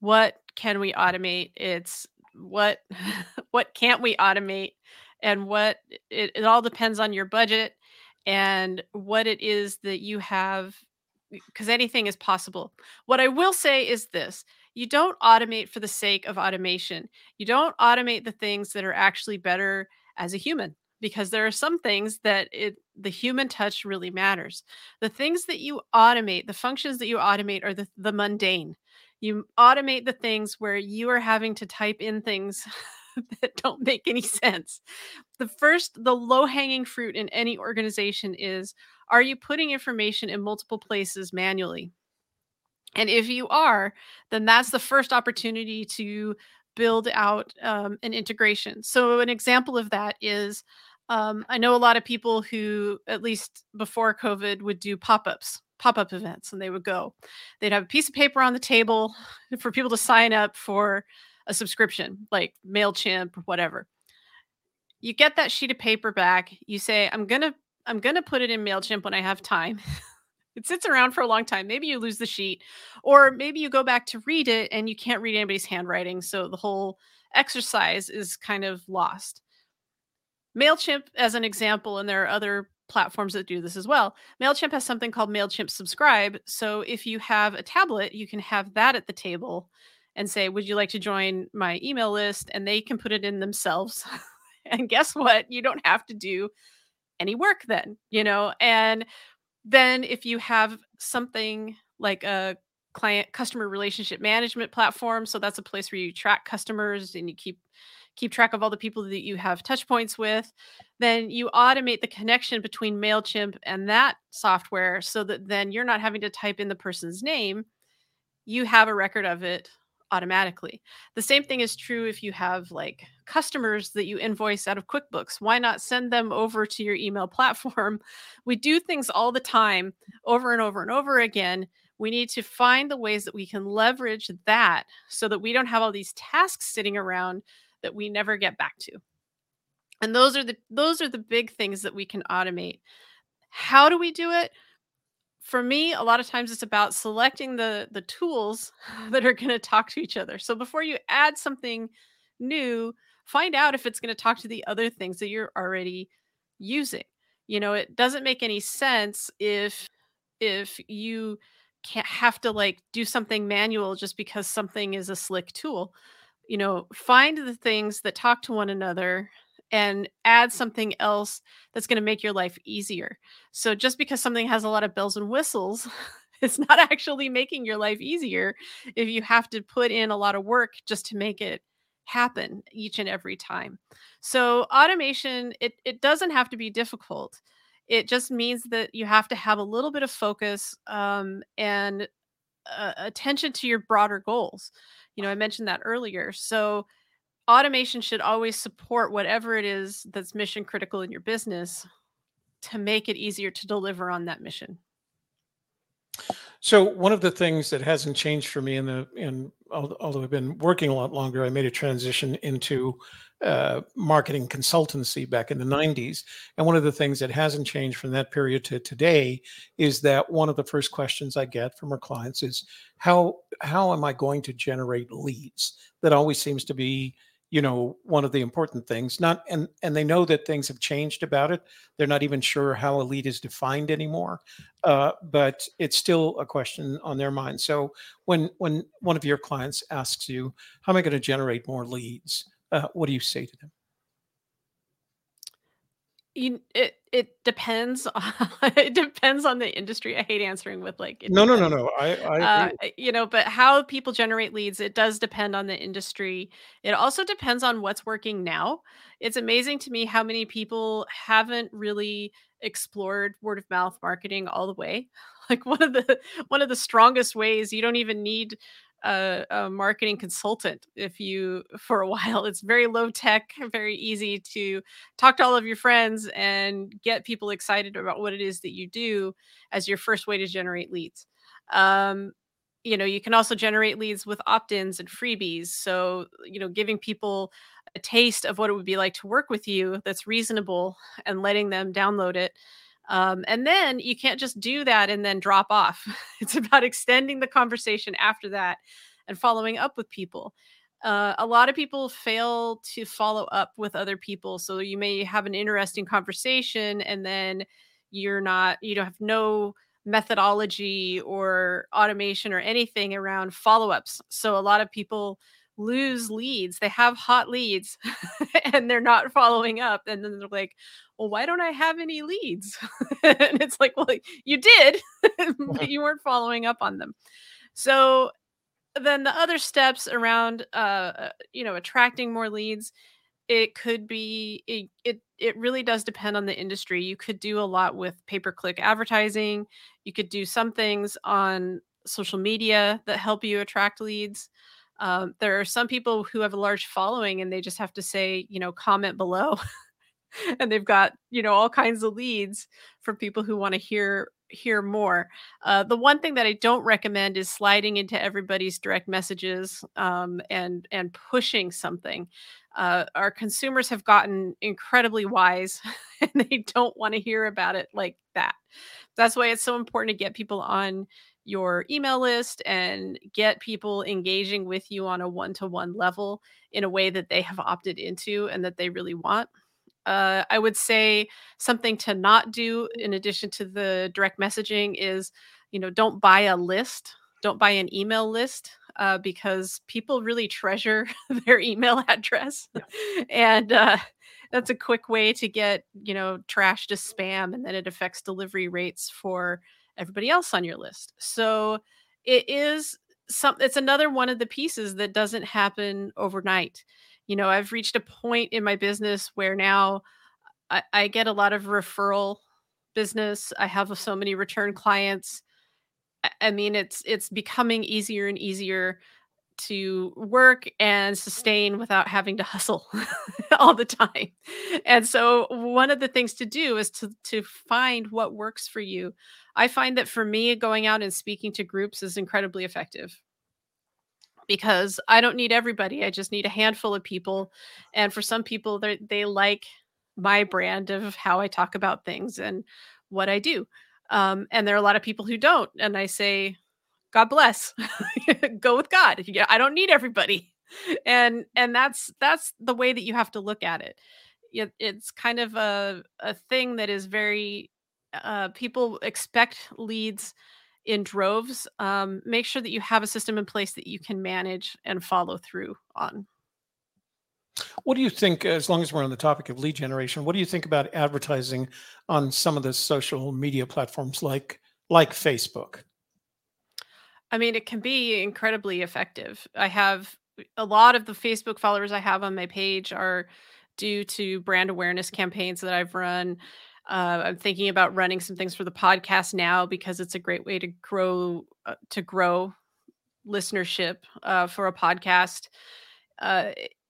what can we automate? It's what *laughs* what can't we automate and what it, it all depends on your budget and what it is that you have because anything is possible. What I will say is this you don't automate for the sake of automation. You don't automate the things that are actually better as a human because there are some things that it the human touch really matters. The things that you automate, the functions that you automate are the, the mundane. You automate the things where you are having to type in things *laughs* that don't make any sense. The first, the low hanging fruit in any organization is are you putting information in multiple places manually? And if you are, then that's the first opportunity to build out um, an integration. So, an example of that is um, I know a lot of people who, at least before COVID, would do pop ups, pop up events, and they would go. They'd have a piece of paper on the table *sighs* for people to sign up for a subscription, like MailChimp or whatever. You get that sheet of paper back. You say, I'm going to I'm going to put it in MailChimp when I have time. *laughs* it sits around for a long time. Maybe you lose the sheet, or maybe you go back to read it and you can't read anybody's handwriting. So the whole exercise is kind of lost. MailChimp, as an example, and there are other platforms that do this as well. MailChimp has something called MailChimp Subscribe. So if you have a tablet, you can have that at the table and say, Would you like to join my email list? And they can put it in themselves. *laughs* and guess what? You don't have to do any work then, you know? And then if you have something like a client customer relationship management platform, so that's a place where you track customers and you keep keep track of all the people that you have touch points with, then you automate the connection between MailChimp and that software so that then you're not having to type in the person's name. you have a record of it automatically. The same thing is true if you have like customers that you invoice out of QuickBooks. Why not send them over to your email *laughs* platform? We do things all the time, over and over and over again. We need to find the ways that we can leverage that so that we don't have all these tasks sitting around that we never get back to. And those are the those are the big things that we can automate. How do we do it? for me a lot of times it's about selecting the the tools *laughs* that are going to talk to each other so before you add something new find out if it's going to talk to the other things that you're already using you know it doesn't make any sense if if you can't have to like do something manual just because something is a slick tool you know find the things that talk to one another and add something else that's going to make your life easier. So just because something has a lot of bells and whistles, *laughs* it's not actually making your life easier if you have to put in a lot of work just to make it happen each and every time. So automation it it doesn't have to be difficult. It just means that you have to have a little bit of focus um, and uh, attention to your broader goals. You know, I mentioned that earlier. So automation should always support whatever it is that's mission critical in your business to make it easier to deliver on that mission. So one of the things that hasn't changed for me in the in although I've been working a lot longer, I made a transition into uh, marketing consultancy back in the 90s. And one of the things that hasn't changed from that period to today is that one of the first questions I get from our clients is how how am I going to generate leads? That always seems to be you know one of the important things not and and they know that things have changed about it. They're not even sure how a lead is defined anymore uh, but it's still a question on their mind. So when when one of your clients asks you how am i going to generate more leads? Uh, what do you say to them? You it it depends *laughs* it depends on the industry. I hate answering with like no no no no i i uh, you know but how people generate leads it does depend on the industry. It also depends on what's working now. It's amazing to me how many people haven't really explored word of mouth marketing all the way. *laughs* Like one of the one of the strongest ways you don't even need a, a, marketing consultant if you *laughs* for a while. It's very low tech very easy to talk to all of your friends and get people excited about what it is that you do as your first way to generate leads. Um, you know you can also generate leads with opt-ins and freebies. So you know giving people a taste of what it would be like to work with you that's reasonable and letting them download it um, and then you can't just do that and then drop off. *laughs* It's about extending the conversation after that and following up with people. Uh, a lot of people fail to follow up with other people. So you may have an interesting conversation and then you're not, you don't have no methodology or automation or anything around follow ups. So a lot of people lose leads. They have hot leads *laughs* and they're not following up. And then they're like, well, why don't I have any leads? *laughs* and it's like, well, you did, *laughs* but you weren't following up on them. So then the other steps around, uh, you know, attracting more leads, it could be, it, it, it really does depend on the industry. You could do a lot with pay per click advertising. You could do some things on social media that help you attract leads. Um, there are some people who have a large following and they just have to say, you know, comment below. *laughs* and they've got, you know, all kinds of leads for people who want to hear hear more. Uh, the one thing that I don't recommend is sliding into everybody's direct messages um, and and pushing something. Uh, our consumers have gotten incredibly wise, *laughs* and they don't want to hear about it like that. That's why it's so important to get people on your email list and get people engaging with you on a one to one level in a way that they have opted into and that they really want. Uh, I would say something to not do in addition to the direct messaging is, you know, don't buy a list, don't buy an email list uh, because people really treasure *laughs* their email address. Yeah. *laughs* and uh, that's a quick way to get, you know, trash to spam and then it affects delivery rates for everybody else on your list. So it is some it's another one of the pieces that doesn't happen overnight. You know, I've reached a point in my business where now I, I get a lot of referral business. I have so many return clients. I mean, it's it's becoming easier and easier to work and sustain without having to hustle *laughs* all the time. And so one of the things to do is to to find what works for you. I find that for me going out and speaking to groups is incredibly effective because I don't need everybody. I just need a handful of people. And for some people they they like my brand of how I talk about things and what I do. Um, and there are a lot of people who don't. And I say, God bless. *laughs* Go with God. Yeah, I don't need everybody. And and that's that's the way that you have to look at it. it it's kind of a a thing that is very uh, people expect leads in droves. Um, make sure that you have a system in place that you can manage and follow through on. What do you think, as long as we're on the topic of lead generation, what do you think about advertising on some of the social media platforms like like Facebook? I mean, it can be incredibly effective. I have a lot of the Facebook followers I have on my page are due to brand awareness campaigns that I've run. Uh, I'm thinking about running some things for the podcast now because it's a great way to grow uh, to grow listenership uh, for a podcast.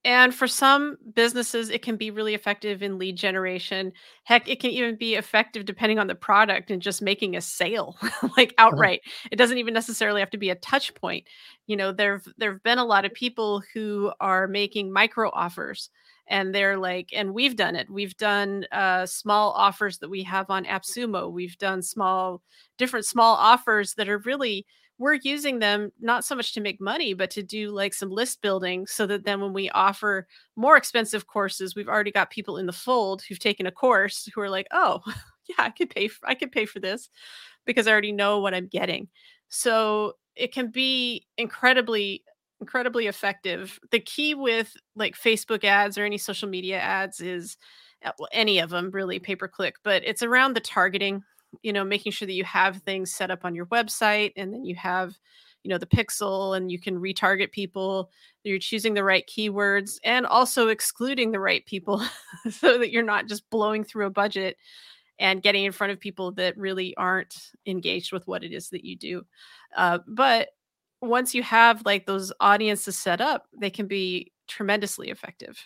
And for some businesses, it can be really effective in lead generation. Heck, it can even be effective depending on the product and just making a sale, *laughs* like uh-huh. outright. It doesn't even necessarily have to be a touch point. You know, there've there've been a lot of people who are making micro offers, and they're like, and we've done it. We've done uh, small offers that we have on AppSumo. We've done small, different small offers that are really we're using them not so much to make money, but to do like some list building so that then when we offer more expensive courses, we've already got people in the fold who've taken a course who are like, oh, *laughs* yeah, I could pay for, I could pay for this because I already know what I'm getting. So it can be incredibly incredibly effective. The key with like Facebook ads or any social media ads is uh, any of them really pay per click, but it's around the targeting you know making sure that you have things set up on your website and then you have you know the pixel and you can retarget people. You're choosing the right keywords and also excluding the right people *laughs* so that you're not just blowing through a budget and getting in front of people that really aren't engaged with what it is that you do. Uh, but once you have like those audiences set up they can be tremendously effective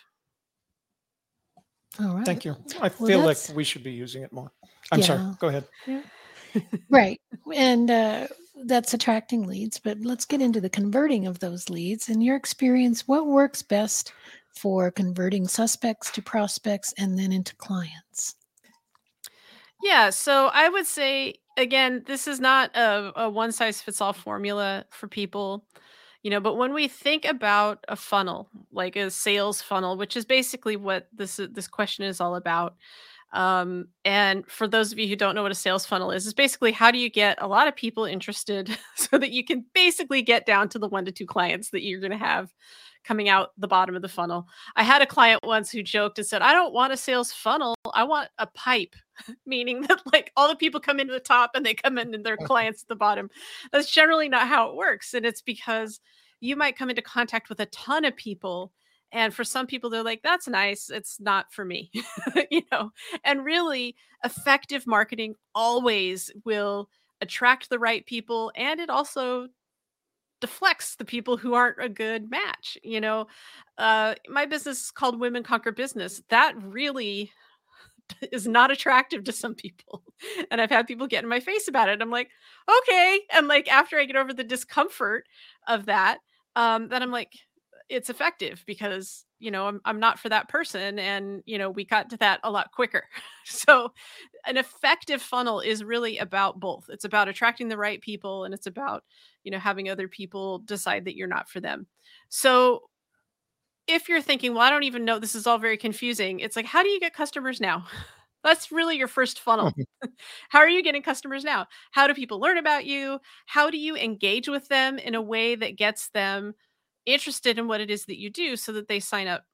all right thank you i well, feel like we should be using it more I'm yeah. sorry. Go ahead. Yeah. *laughs* right. And uh, that's attracting leads, but let's get into the converting of those leads. In your experience, what works best for converting suspects to prospects and then into clients? Yeah. So I would say, again, this is not a, a one size fits all formula for people you know but when we think about a funnel like a sales funnel which is basically what this this question is all about um, and for those of you who don't know what a sales funnel is, is basically how do you get a lot of people interested *laughs* so that you can basically get down to the one to two clients that you're going to have coming out the bottom of the funnel. I had a client once who joked and said, I don't want a sales funnel. I want a pipe, *laughs* meaning that like all the people come into the top and they come in and their clients at the bottom. That's generally not how it works. And it's because you might come into contact with a ton of people and for some people they're like that's nice it's not for me *laughs* you know and really effective marketing always will attract the right people and it also deflects the people who aren't a good match you know uh my business is called women conquer business that really *laughs* is not attractive to some people *laughs* and i've had people get in my face about it i'm like okay and like after i get over the discomfort of that um then i'm like it's effective because you know I'm, I'm not for that person and you know we got to that a lot quicker. *laughs* So an effective funnel is really about both. It's about attracting the right people and it's about you know having other people decide that you're not for them. So if you're thinking well i don't even know this is all very confusing it's like how do you get customers now? *laughs* That's really your first funnel. *laughs* How are you getting customers now? How do people learn about you? How do you engage with them in a way that gets them interested in what it is that you do so that they sign up?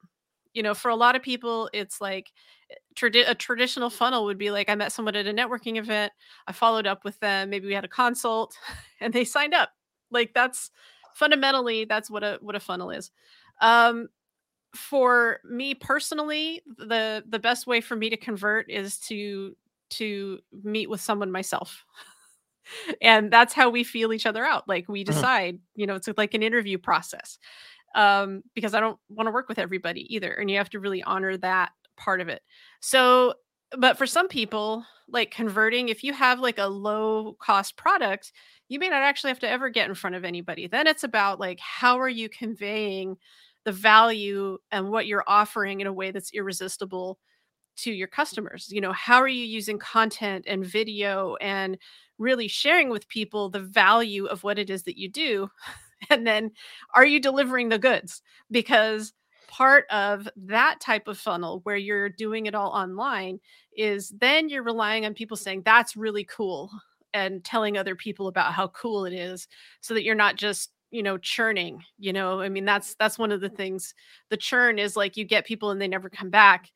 You know for a lot of people it's like eh, tradi- a traditional funnel would be like i met someone at a networking event i followed up with them maybe we had a consult *laughs* and they signed up. Like that's fundamentally that's what a what a funnel is. Um for me personally the the best way for me to convert is to to meet with someone myself *laughs* and that's how we feel each other out. Like we Uh-huh. decide, you know, it's like an interview process. Um, because I don't want to work with everybody either. And you have to really honor that part of it. So, but for some people, like converting, if you have like a low cost product, you may not actually have to ever get in front of anybody. Then it's about like, how are you conveying the value and what you're offering in a way that's irresistible to your customers? You know, how are you using content and video and really sharing with people the value of what it is that you do? *laughs* And then are you delivering the goods? Because part of that type of funnel where you're doing it all online is then you're relying on people saying that's really cool and telling other people about how cool it is so that you're not just you know churning you know i mean that's that's one of the things the churn is like you get people and they never come back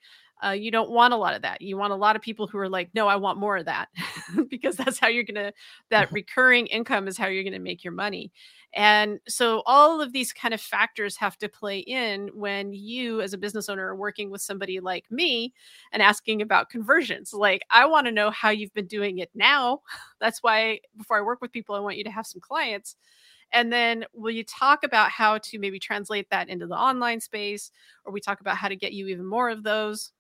uh, you don't want a lot of that you want a lot of people who are like no i want more of that *laughs* because that's how you're gonna that *laughs* recurring income is how you're gonna make your money and so all of these kind of factors have to play in when you as a business owner are working with somebody like me and asking about conversions like i want to know how you've been doing it now that's why before i work with people i want you to have some clients and then will you talk about how to maybe translate that into the online space or we talk about how to get you even more of those?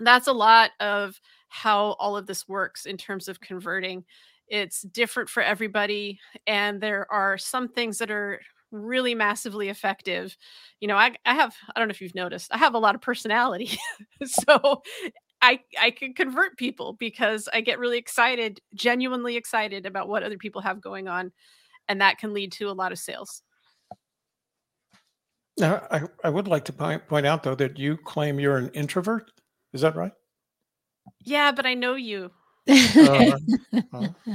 That's a lot of how all of this works in terms of converting. It's different for everybody and there are some things that are really massively effective. You know i, I have i don't know if you've noticed i have a lot of personality. *laughs* So i i can convert people because i get really excited genuinely excited about what other people have going on and that can lead to a lot of sales Now, I, I would like to point, point out though that you claim you're an introvert. Is that right? yeah but i know you Uh, well, *laughs*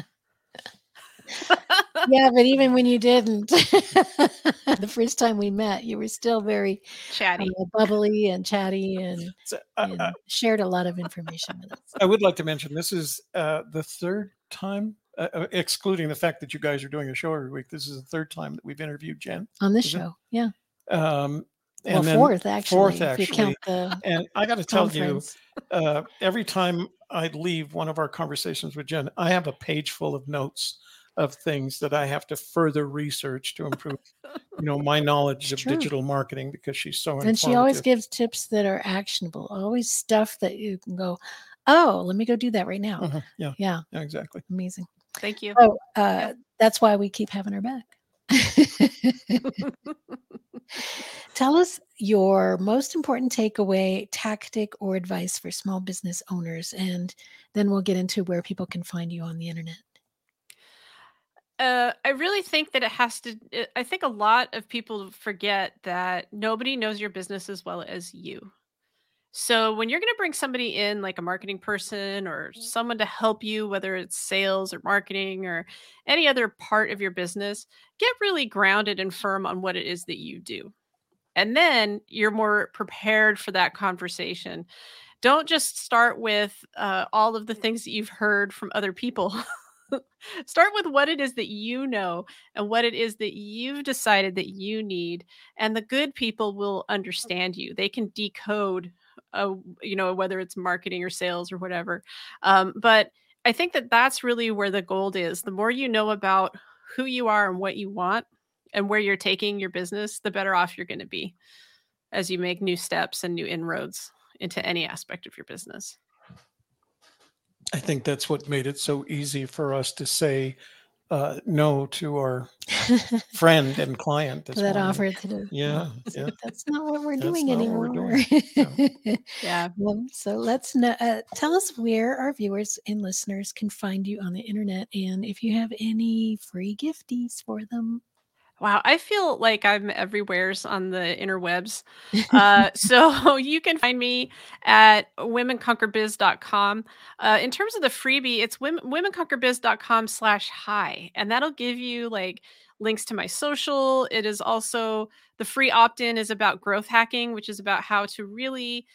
yeah, but even when you didn't, *laughs* the first time we met, you were still very chatty uh, bubbly and chatty and, so I, and shared a lot of information with us. I would like to mention this is uh, the third time, uh, uh, excluding the fact that you guys are doing a show every week. This is the third time that we've interviewed Jen. On this Is it? show. Yeah. Um, and well, fourth, actually. fourth, If you actually. count the And I got to tell you, uh, every time I leave one of our conversations with Jen, I have a page full of notes of things that I have to further research to improve, *laughs* you know, my knowledge It's of true. digital marketing because she's so And she always gives tips that are actionable, always stuff that you can go, oh, let me go do that right now. Yeah, Yeah, yeah, exactly. amazing. Thank you Oh, uh, that's why we keep having her back. *laughs* Tell us your most important takeaway, tactic, or advice for small business owners, and then we'll get into where people can find you on the internet. Uh, I really think that it has to. I think a lot of people forget that nobody knows your business as well as you. So when you're going to bring somebody in, like a marketing person or someone to help you, whether it's sales or marketing or any other part of your business, get really grounded and firm on what it is that you do. And then you're more prepared for that conversation. Don't just start with uh, all of the things that you've heard from other people. *laughs* start with what it is that you know and what it is that you've decided that you need and the good people will understand you they can decode uh, you know whether it's marketing or sales or whatever um, but i think that that's really where the gold is. The more you know about who you are and what you want and where you're taking your business the better off you're going to be as you make new steps and new inroads into any aspect of your business. I think that's what made it so easy for us to say uh, no to our *laughs* friend and client. this that morning. offer to do. Yeah, yeah. *laughs* That's not what we're That's doing not what we're anymore. doing. yeah *laughs* Um, so let's know, uh, tell us where our viewers and listeners can find you on the internet and if you have any free gifties for them. Wow, I feel like I'm everywhere's on the interwebs. Uh, *laughs* so *laughs* you can find me at womenconquerbiz.com. Uh, in terms of the freebie, it's women, womenconquerbiz.com slash hi. And that'll give you like links to my social. It is also the free opt-in is about growth hacking, which is about how to really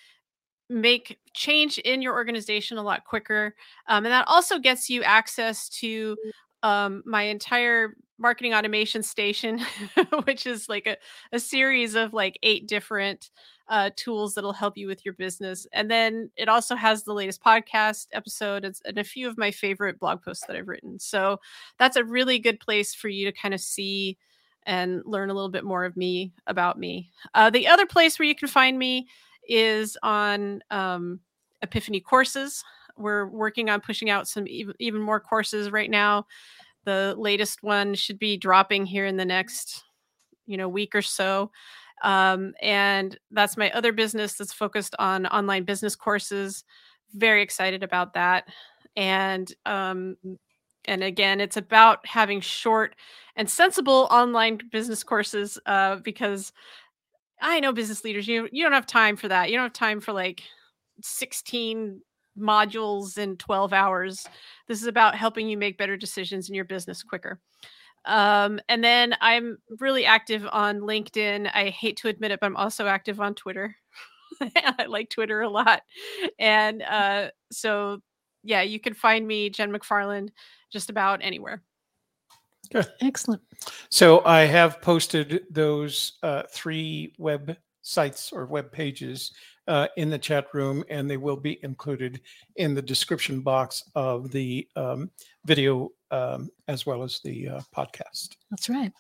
make change in your organization a lot quicker. Um, and that also gets you access to um, my entire marketing automation station, *laughs* which is like a, a series of like eight different uh, tools that'll help you with your business. And then it also has the latest podcast episode and a few of my favorite blog posts that I've written. So that's a really good place for you to kind of see and learn a little bit more of me about me. Uh, the other place where you can find me is on um, Epiphany Courses. We're working on pushing out some even, even more courses right now. The latest one should be dropping here in the next, you know, week or so. Um, and that's my other business that's focused on online business courses. Very excited about that. And um, and again, it's about having short and sensible online business courses uh, because I know business leaders, you you don't have time for that. You don't have time for like 16 modules in 12 hours. This is about helping you make better decisions in your business quicker. Um, and then I'm really active on LinkedIn. I hate to admit it, but I'm also active on Twitter. *laughs* I like Twitter a lot. And uh, so, yeah, you can find me, Jen McFarland, just about anywhere. Good. Excellent. So I have posted those uh, three web sites or web pages uh, in the chat room, and they will be included in the description box of the um, video um, as well as the uh, podcast. That's right.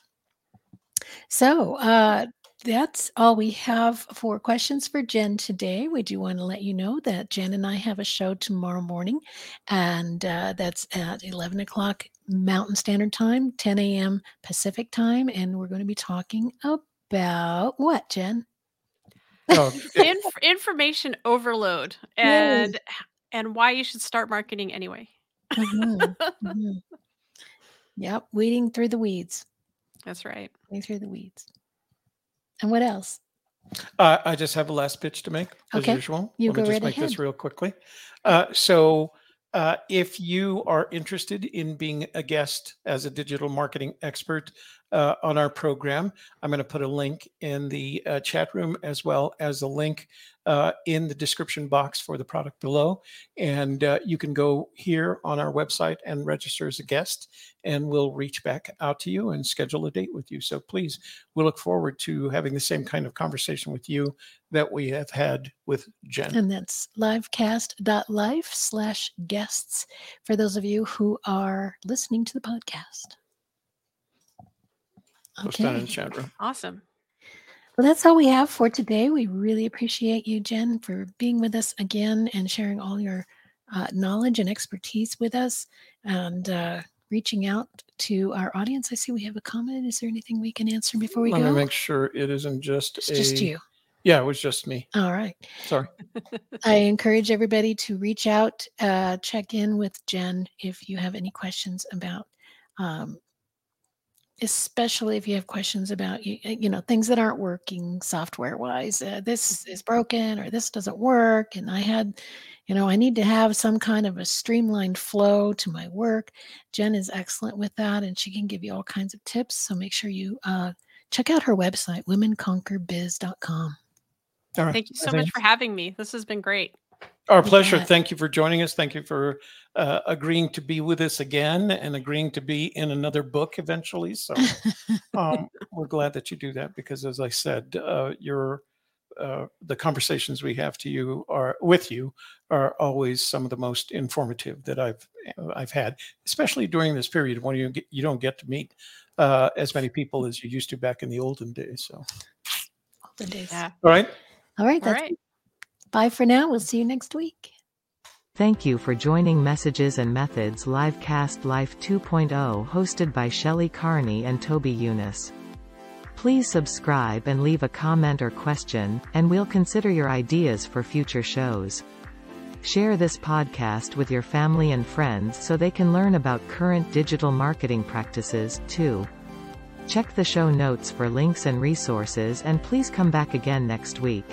So uh, that's all we have for questions for Jen today. We do want to let you know that Jen and I have a show tomorrow morning, and uh, that's at 11 o'clock Mountain Standard Time, 10 a.m. Pacific Time, and we're going to be talking about what, Jen? Oh, *laughs* Inf- information overload and yes. and why you should start marketing anyway. mm-hmm. *laughs* Mm-hmm. Yep, weeding through the weeds. That's right. Weeding through the weeds. And what else? Uh, I just have a last pitch to make, as okay. usual. You Let go me just right make ahead. this real quickly. Uh, so, uh, if you are interested in being a guest as a digital marketing expert uh, on our program. I'm going to put a link in the uh, chat room as well as a link uh, in the description box for the product below. And uh, you can go here on our website and register as a guest, and we'll reach back out to you and schedule a date with you. So please, we look forward to having the same kind of conversation with you that we have had with Jen. And that's livecast.life slash guests for those of you who are listening to the podcast. Post that in the chat room. Awesome. Well, that's all we have for today. We really appreciate you, Jen, for being with us again and sharing all your uh, knowledge and expertise with us and uh, reaching out to our audience. I see we have a comment. Is there anything we can answer before we Let go? me make sure it isn't just it's a, just you. Yeah, it was just me. All right. Sorry. I encourage everybody to reach out, uh, check in with Jen if you have any questions about um, especially if you have questions about you, you know things that aren't working software wise uh, this is broken or this doesn't work and i had you know i need to have some kind of a streamlined flow to my work jen is excellent with that and she can give you all kinds of tips so make sure you uh, check out her website womenconquerbiz.com All right. Thank you so much for having me. This has been great. Our pleasure. Thank you for joining us. Thank you for uh, agreeing to be with us again and agreeing to be in another book eventually. So *laughs* um, we're glad that you do that because, as I said, uh, your uh, the conversations we have to you are with you are always some of the most informative that I've I've had, especially during this period when you get, you don't get to meet uh, as many people as you used to back in the olden days. So, all the days Yeah. all right. all right All that's right. Bye for now we'll see you next week Thank you for joining Messages and Methods Livecast Life 2.0 hosted by Shelley Carney and Toby Eunice. Please subscribe and leave a comment or question, and we'll consider your ideas for future shows. Share this podcast with your family and friends so they can learn about current digital marketing practices, too. Check the show notes for links and resources and please come back again next week.